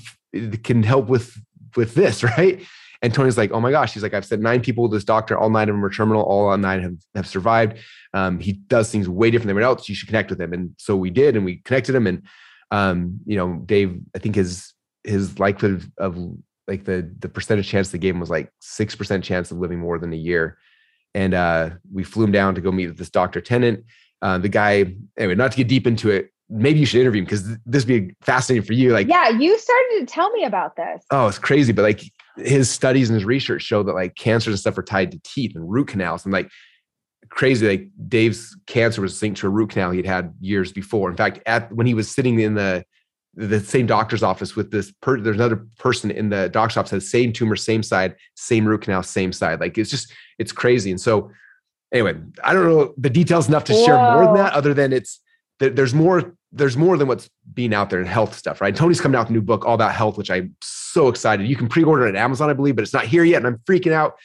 can help with with this, right? And Tony's like, oh my gosh. He's like, I've said nine people to this doctor, all nine of them are terminal, all nine have, have survived. Um, he does things way different than everyone else. You should connect with him. And so we did, and we connected him. And um, you know, Dave, I think his his likelihood of, like the the percentage chance they gave him was like six percent chance of living more than a year. And uh, we flew him down to go meet with this Dr. Tennant. Uh, the guy, anyway, not to get deep into it, maybe you should interview him because this would be fascinating for you. Like, yeah, you started to tell me about this. Oh, it's crazy. But like his studies and his research show that like cancers and stuff are tied to teeth and root canals. And like crazy, like Dave's cancer was linked to a root canal he'd had years before. In fact, at when he was sitting in the the same doctor's office with this per, there's another person in the doctor's office has same tumor same side same root canal same side like it's just it's crazy and so anyway i don't know the details enough to Whoa. share more than that other than it's there's more there's more than what's being out there in health stuff, right? Tony's coming out with a new book all about health, which I'm so excited. You can pre-order it at Amazon, I believe, but it's not here yet, and I'm freaking out.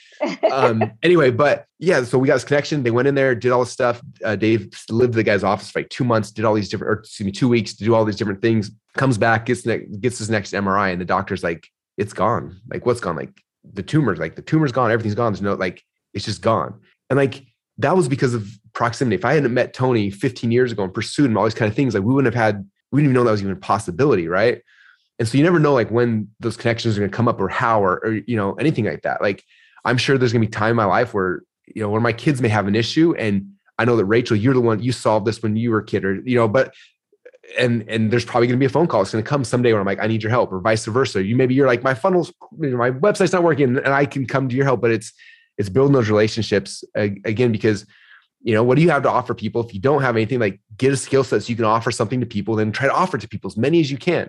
Um, anyway, but yeah, so we got this connection. They went in there, did all this stuff. Uh, Dave lived the guy's office for like two months, did all these different, or excuse me, two weeks to do all these different things. Comes back, gets ne- gets his next MRI, and the doctor's like, "It's gone. Like, what's gone? Like the tumor's like the tumor's gone. Everything's gone. There's no like, it's just gone." And like that was because of proximity. If I hadn't met Tony 15 years ago and pursued him, all these kind of things, like we wouldn't have had, we didn't even know that was even a possibility, right? And so you never know like when those connections are going to come up or how or, or you know anything like that. Like I'm sure there's going to be time in my life where you know where my kids may have an issue and I know that Rachel, you're the one you solved this when you were a kid, or you know, but and and there's probably going to be a phone call. It's going to come someday where I'm like, I need your help, or vice versa. You maybe you're like, my funnels, my website's not working, and I can come to your help. But it's it's building those relationships again because you know what do you have to offer people if you don't have anything? Like get a skill set so you can offer something to people then try to offer to people as many as you can.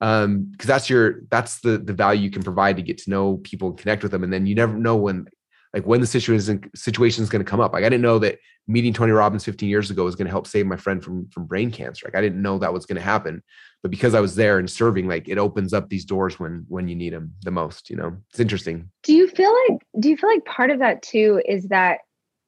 Um because that's your that's the the value you can provide to get to know people and connect with them and then you never know when like when the situation situation is going to come up. Like i didn't know that meeting tony robbins 15 years ago was going to help save my friend from from brain cancer. Like i didn't know that was going to happen but because i was there and serving like it opens up these doors when when you need them the most you know? It's interesting. Do you feel like do you feel like part of that too is that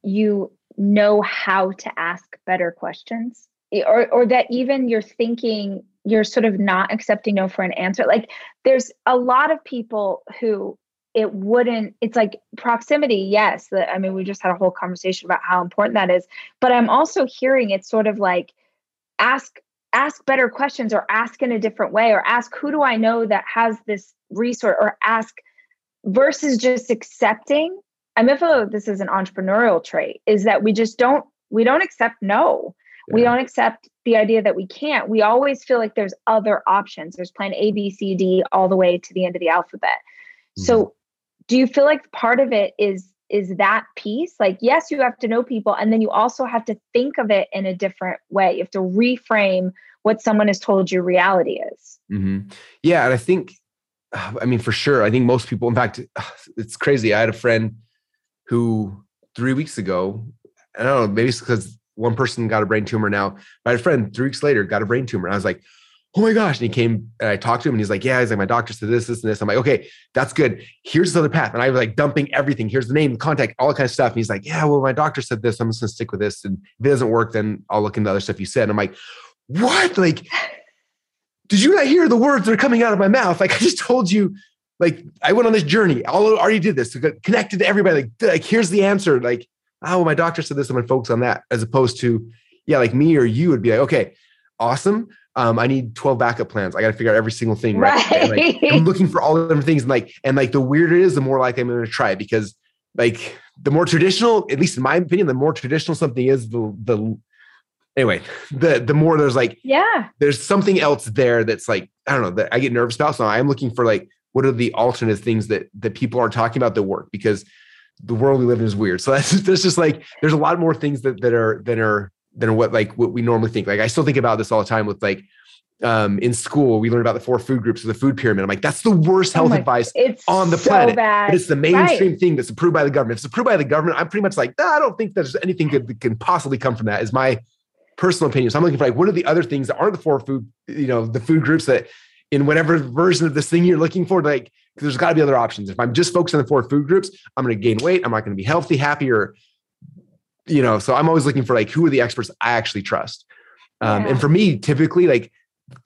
you know how to ask better questions? Or or that even you're thinking you're sort of not accepting no for an answer? Like there's a lot of people who it wouldn't it's like proximity yes i mean we just had a whole conversation about how important that is but i'm also hearing it's sort of like ask ask better questions or ask in a different way or ask who do i know that has this resource or ask versus just accepting I mean, I feel like this is an entrepreneurial trait is that we just don't we don't accept no. Yeah. We don't accept the idea that we can't. We always feel like there's other options. There's plan A, B, C, D, all the way to the end of the alphabet. Mm-hmm. So, do you feel like part of it is is that piece? Like, yes, you have to know people, and then you also have to think of it in a different way. You have to reframe what someone has told you reality is. Mm-hmm. Yeah, and I think, I mean, for sure, I think most people. In fact, it's crazy. I had a friend who three weeks ago, I don't know, maybe it's because one person got a brain tumor now. My friend three weeks later got a brain tumor. I was like, oh my gosh. And he came and I talked to him and he's like, yeah, he's like, my doctor said this, this, and this. I'm like, okay, that's good. Here's this other path. And I was like dumping everything. Here's the name, the contact, all that kind of stuff. And he's like, yeah, well, my doctor said this. I'm just gonna stick with this. And if it doesn't work, then I'll look into other stuff you said. And I'm like, what? Like, did you not hear the words that are coming out of my mouth? Like I just told you like I went on this journey. I already did this. connected to everybody. Like, like here's the answer. Like, oh, my doctor said this. I'm gonna focus on that, as opposed to, yeah, like me or you would be like, okay, awesome. Um, I need 12 backup plans. I got to figure out every single thing. Right. right. Like, I'm looking for all the different things. And like, and like the weirder it is, the more likely I'm going to try it because like the more traditional, at least in my opinion, the more traditional something is, the, the, anyway, the, the more there's like, yeah, there's something else there that's like, I don't know that I get nervous about. So I'm looking for like, what are the alternate things that that people aren't talking about that work because the world we live in is weird so that's there's just like there's a lot more things that that are that are than what like what we normally think like i still think about this all the time with like um, in school, we learn about the four food groups of the food pyramid. I'm like, that's the worst oh health oh advice on the so planet. Bad. But it's the mainstream right. thing that's approved by the government. If it's approved by the government, I'm pretty much like, I don't think there's anything good that can possibly come from that. Is my personal opinion. So I'm looking for like, what are the other things that aren't the four food, you know, the food groups that in whatever version of this thing you're looking for. Like, there's got to be other options. If I'm just focused on the four food groups, I'm going to gain weight. I'm not going to be healthy, happier. You know, so I'm always looking for like who are the experts I actually trust. Um, yeah. And for me, typically, like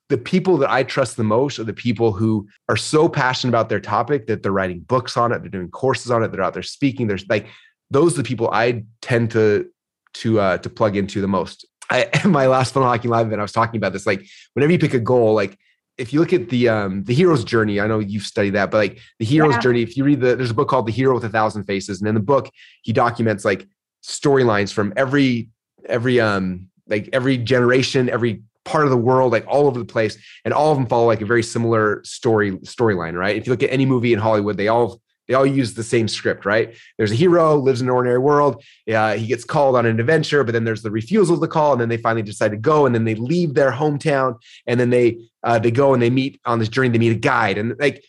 the people that I trust the most are the people who are so passionate about their topic that they're writing books on it, they're doing courses on it, they're out there speaking. There's like those are the people I tend to to uh, to plug into the most. I, my last Funnel Hacking Live event, I was talking about this. Like, whenever you pick a goal, like if you look at the um the hero's journey, I know you've studied that, but like the hero's yeah. journey, if you read the there's a book called The Hero with a Thousand Faces, and in the book he documents like storylines from every every um like every generation, every part of the world, like all over the place, and all of them follow like a very similar story storyline, right? If you look at any movie in Hollywood, they all they all use the same script, right? There's a hero, lives in an ordinary world. Uh, he gets called on an adventure, but then there's the refusal of the call, and then they finally decide to go, and then they leave their hometown, and then they uh, they go and they meet on this journey. They meet a guide, and like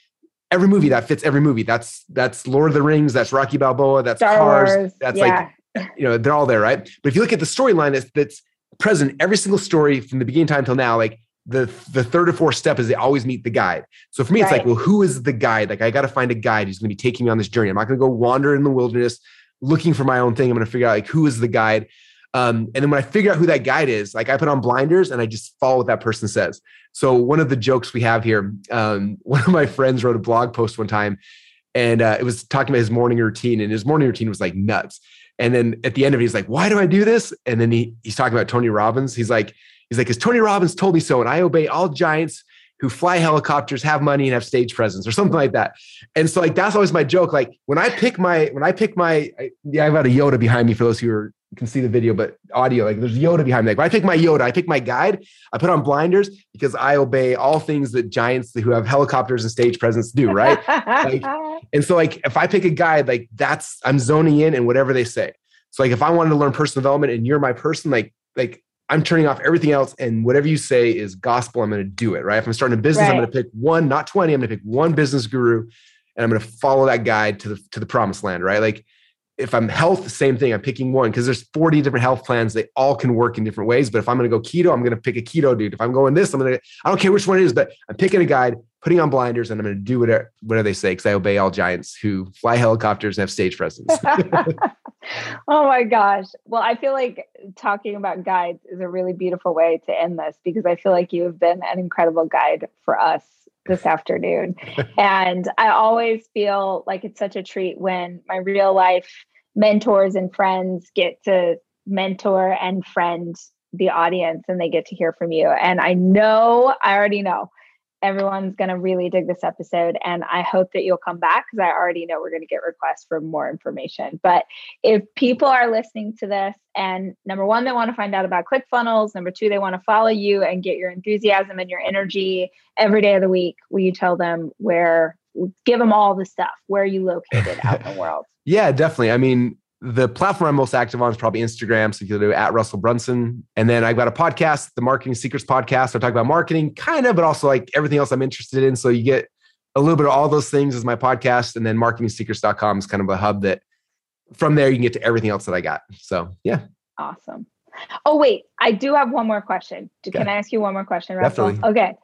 every movie that fits every movie. That's that's Lord of the Rings, that's Rocky Balboa, that's Star Cars, Wars, that's yeah. like you know they're all there, right? But if you look at the storyline that's that's present every single story from the beginning time till now, like the the third or fourth step is they always meet the guide. So for me, it's right. like, well, who is the guide? Like I got to find a guide who's going to be taking me on this journey. I'm not going to go wander in the wilderness looking for my own thing. I'm going to figure out like who is the guide. Um, and then when I figure out who that guide is, like I put on blinders and I just follow what that person says. So one of the jokes we have here, um, one of my friends wrote a blog post one time, and uh, it was talking about his morning routine, and his morning routine was like nuts. And then at the end of it, he's like, "Why do I do this?" And then he he's talking about Tony Robbins. He's like, He's like, because Tony Robbins told me so, and I obey all giants who fly helicopters, have money, and have stage presence, or something like that. And so, like, that's always my joke. Like, when I pick my, when I pick my, I, yeah, I've got a Yoda behind me for those who are, can see the video, but audio, like, there's Yoda behind me. Like, when I pick my Yoda, I pick my guide, I put on blinders because I obey all things that giants who have helicopters and stage presence do, right? like, and so, like, if I pick a guide, like, that's I'm zoning in and whatever they say. So, like, if I wanted to learn personal development and you're my person, like, like I'm turning off everything else, and whatever you say is gospel. I'm going to do it, right? If I'm starting a business, right. I'm going to pick one, not 20. I'm going to pick one business guru, and I'm going to follow that guide to the to the promised land, right? Like if I'm health, same thing. I'm picking one because there's 40 different health plans. They all can work in different ways. But if I'm going to go keto, I'm going to pick a keto dude. If I'm going this, I'm going to. I don't care which one it is, but I'm picking a guide, putting on blinders, and I'm going to do whatever whatever they say because I obey all giants who fly helicopters and have stage presence. oh my gosh. Well, I feel like talking about guides is a really beautiful way to end this because I feel like you have been an incredible guide for us this afternoon. and I always feel like it's such a treat when my real life mentors and friends get to mentor and friend the audience and they get to hear from you. And I know, I already know everyone's going to really dig this episode and i hope that you'll come back because i already know we're going to get requests for more information but if people are listening to this and number one they want to find out about clickfunnels number two they want to follow you and get your enthusiasm and your energy every day of the week will you tell them where give them all the stuff where are you located out in the world yeah definitely i mean the platform I'm most active on is probably Instagram. So you can do at Russell Brunson. And then I've got a podcast, the Marketing Secrets Podcast. I talk about marketing, kind of, but also like everything else I'm interested in. So you get a little bit of all those things as my podcast. And then marketingsecrets.com is kind of a hub that from there you can get to everything else that I got. So yeah. Awesome. Oh, wait, I do have one more question. Can I ask you one more question, Russell? Definitely. Okay.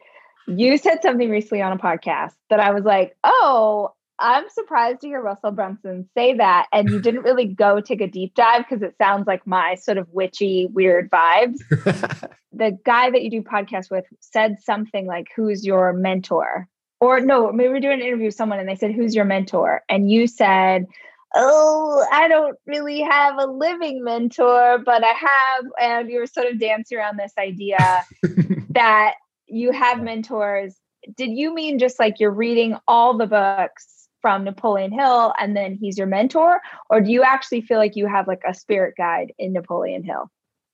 You said something recently on a podcast that I was like, oh, I'm surprised to hear Russell Brunson say that. And you didn't really go take a deep dive because it sounds like my sort of witchy, weird vibes. the guy that you do podcast with said something like, Who's your mentor? Or no, maybe we're doing an interview with someone and they said, Who's your mentor? And you said, Oh, I don't really have a living mentor, but I have. And you were sort of dancing around this idea that you have mentors. Did you mean just like you're reading all the books from Napoleon Hill and then he's your mentor? Or do you actually feel like you have like a spirit guide in Napoleon Hill?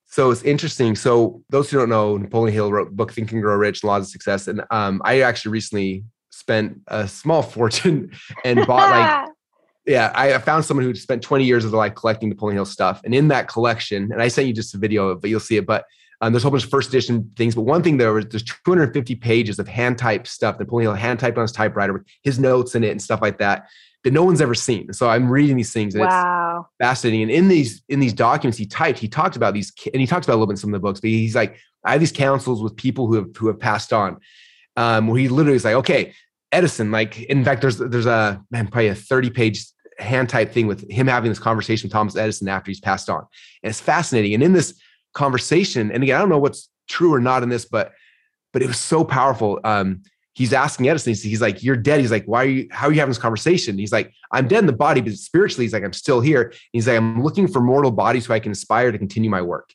So it's interesting. So those who don't know, Napoleon Hill wrote book Think and Grow Rich, Laws of Success. And um, I actually recently spent a small fortune and bought like yeah, I found someone who spent 20 years of their life collecting Napoleon Hill stuff. And in that collection, and I sent you just a video, of it, but you'll see it. But um, there's a whole bunch of first edition things, but one thing there was there's 250 pages of hand type stuff that Napoleon Hill hand typed on his typewriter with his notes in it and stuff like that that no one's ever seen. So I'm reading these things and wow. it's fascinating. And in these in these documents he typed, he talked about these and he talks about a little bit in some of the books, but he's like, I have these councils with people who have who have passed on. um, where he literally is like, okay, Edison, like, in fact, there's there's a man, probably a 30 page hand type thing with him having this conversation with Thomas Edison after he's passed on. And it's fascinating. And in this conversation, and again, I don't know what's true or not in this, but but it was so powerful. Um, he's asking Edison, he's, he's, like, You're dead. He's like, Why are you how are you having this conversation? He's like, I'm dead in the body, but spiritually, he's like, I'm still here. he's like, I'm looking for mortal bodies so I can aspire to continue my work.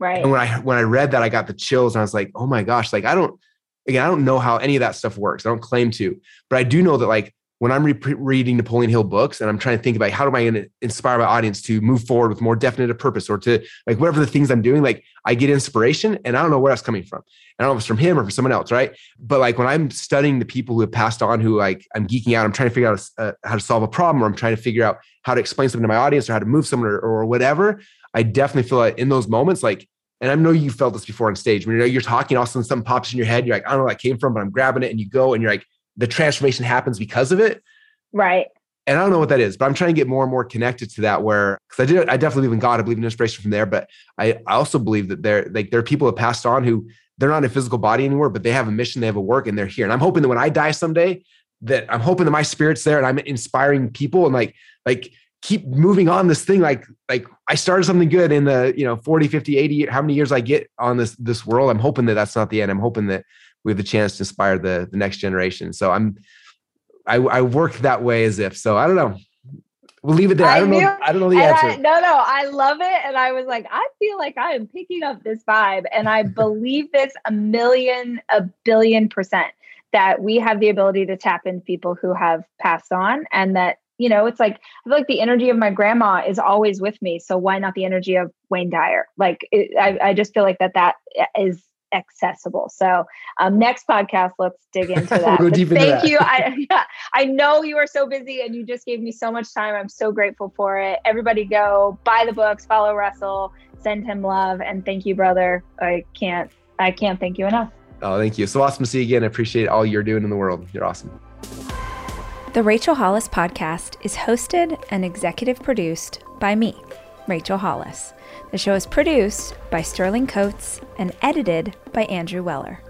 Right. And when I when I read that, I got the chills and I was like, oh my gosh, like I don't again, I don't know how any of that stuff works. I don't claim to, but I do know that like when I'm re- reading Napoleon Hill books and I'm trying to think about how am I going to inspire my audience to move forward with more definite purpose or to like whatever the things I'm doing, like I get inspiration and I don't know where that's coming from. I don't know if it's from him or from someone else, right? But like when I'm studying the people who have passed on, who like I'm geeking out, I'm trying to figure out uh, how to solve a problem, or I'm trying to figure out how to explain something to my audience or how to move someone or, or whatever. I definitely feel like in those moments, like, and I know you felt this before on stage when you're, you're talking, all of a sudden something pops in your head. You're like, I don't know where that came from, but I'm grabbing it, and you go, and you're like, the transformation happens because of it. Right. And I don't know what that is, but I'm trying to get more and more connected to that. Where because I did, I definitely believe in God. I believe in inspiration from there, but I, I also believe that there, like, there are people that passed on who they're not in a physical body anymore, but they have a mission, they have a work, and they're here. And I'm hoping that when I die someday, that I'm hoping that my spirit's there and I'm inspiring people and like, like keep moving on this thing. Like, like I started something good in the, you know, 40, 50, 80, how many years I get on this, this world. I'm hoping that that's not the end. I'm hoping that we have the chance to inspire the, the next generation. So I'm, I, I work that way as if. So I don't know. We'll leave it there. I, I don't knew, know. I don't know the answer. I, no, no, I love it. And I was like, I feel like I am picking up this vibe. And I believe this a million, a billion percent that we have the ability to tap into people who have passed on and that, you know, it's like, I feel like the energy of my grandma is always with me. So why not the energy of Wayne Dyer? Like, it, I, I just feel like that that is accessible. So um, next podcast, let's dig into that. we'll thank into you. I, yeah, I know you are so busy and you just gave me so much time. I'm so grateful for it. Everybody go buy the books, follow Russell, send him love. And thank you, brother. I can't, I can't thank you enough. Oh, thank you. So awesome to see you again. I appreciate all you're doing in the world. You're awesome. The Rachel Hollis podcast is hosted and executive produced by me, Rachel Hollis. The show is produced by Sterling Coates and edited by Andrew Weller.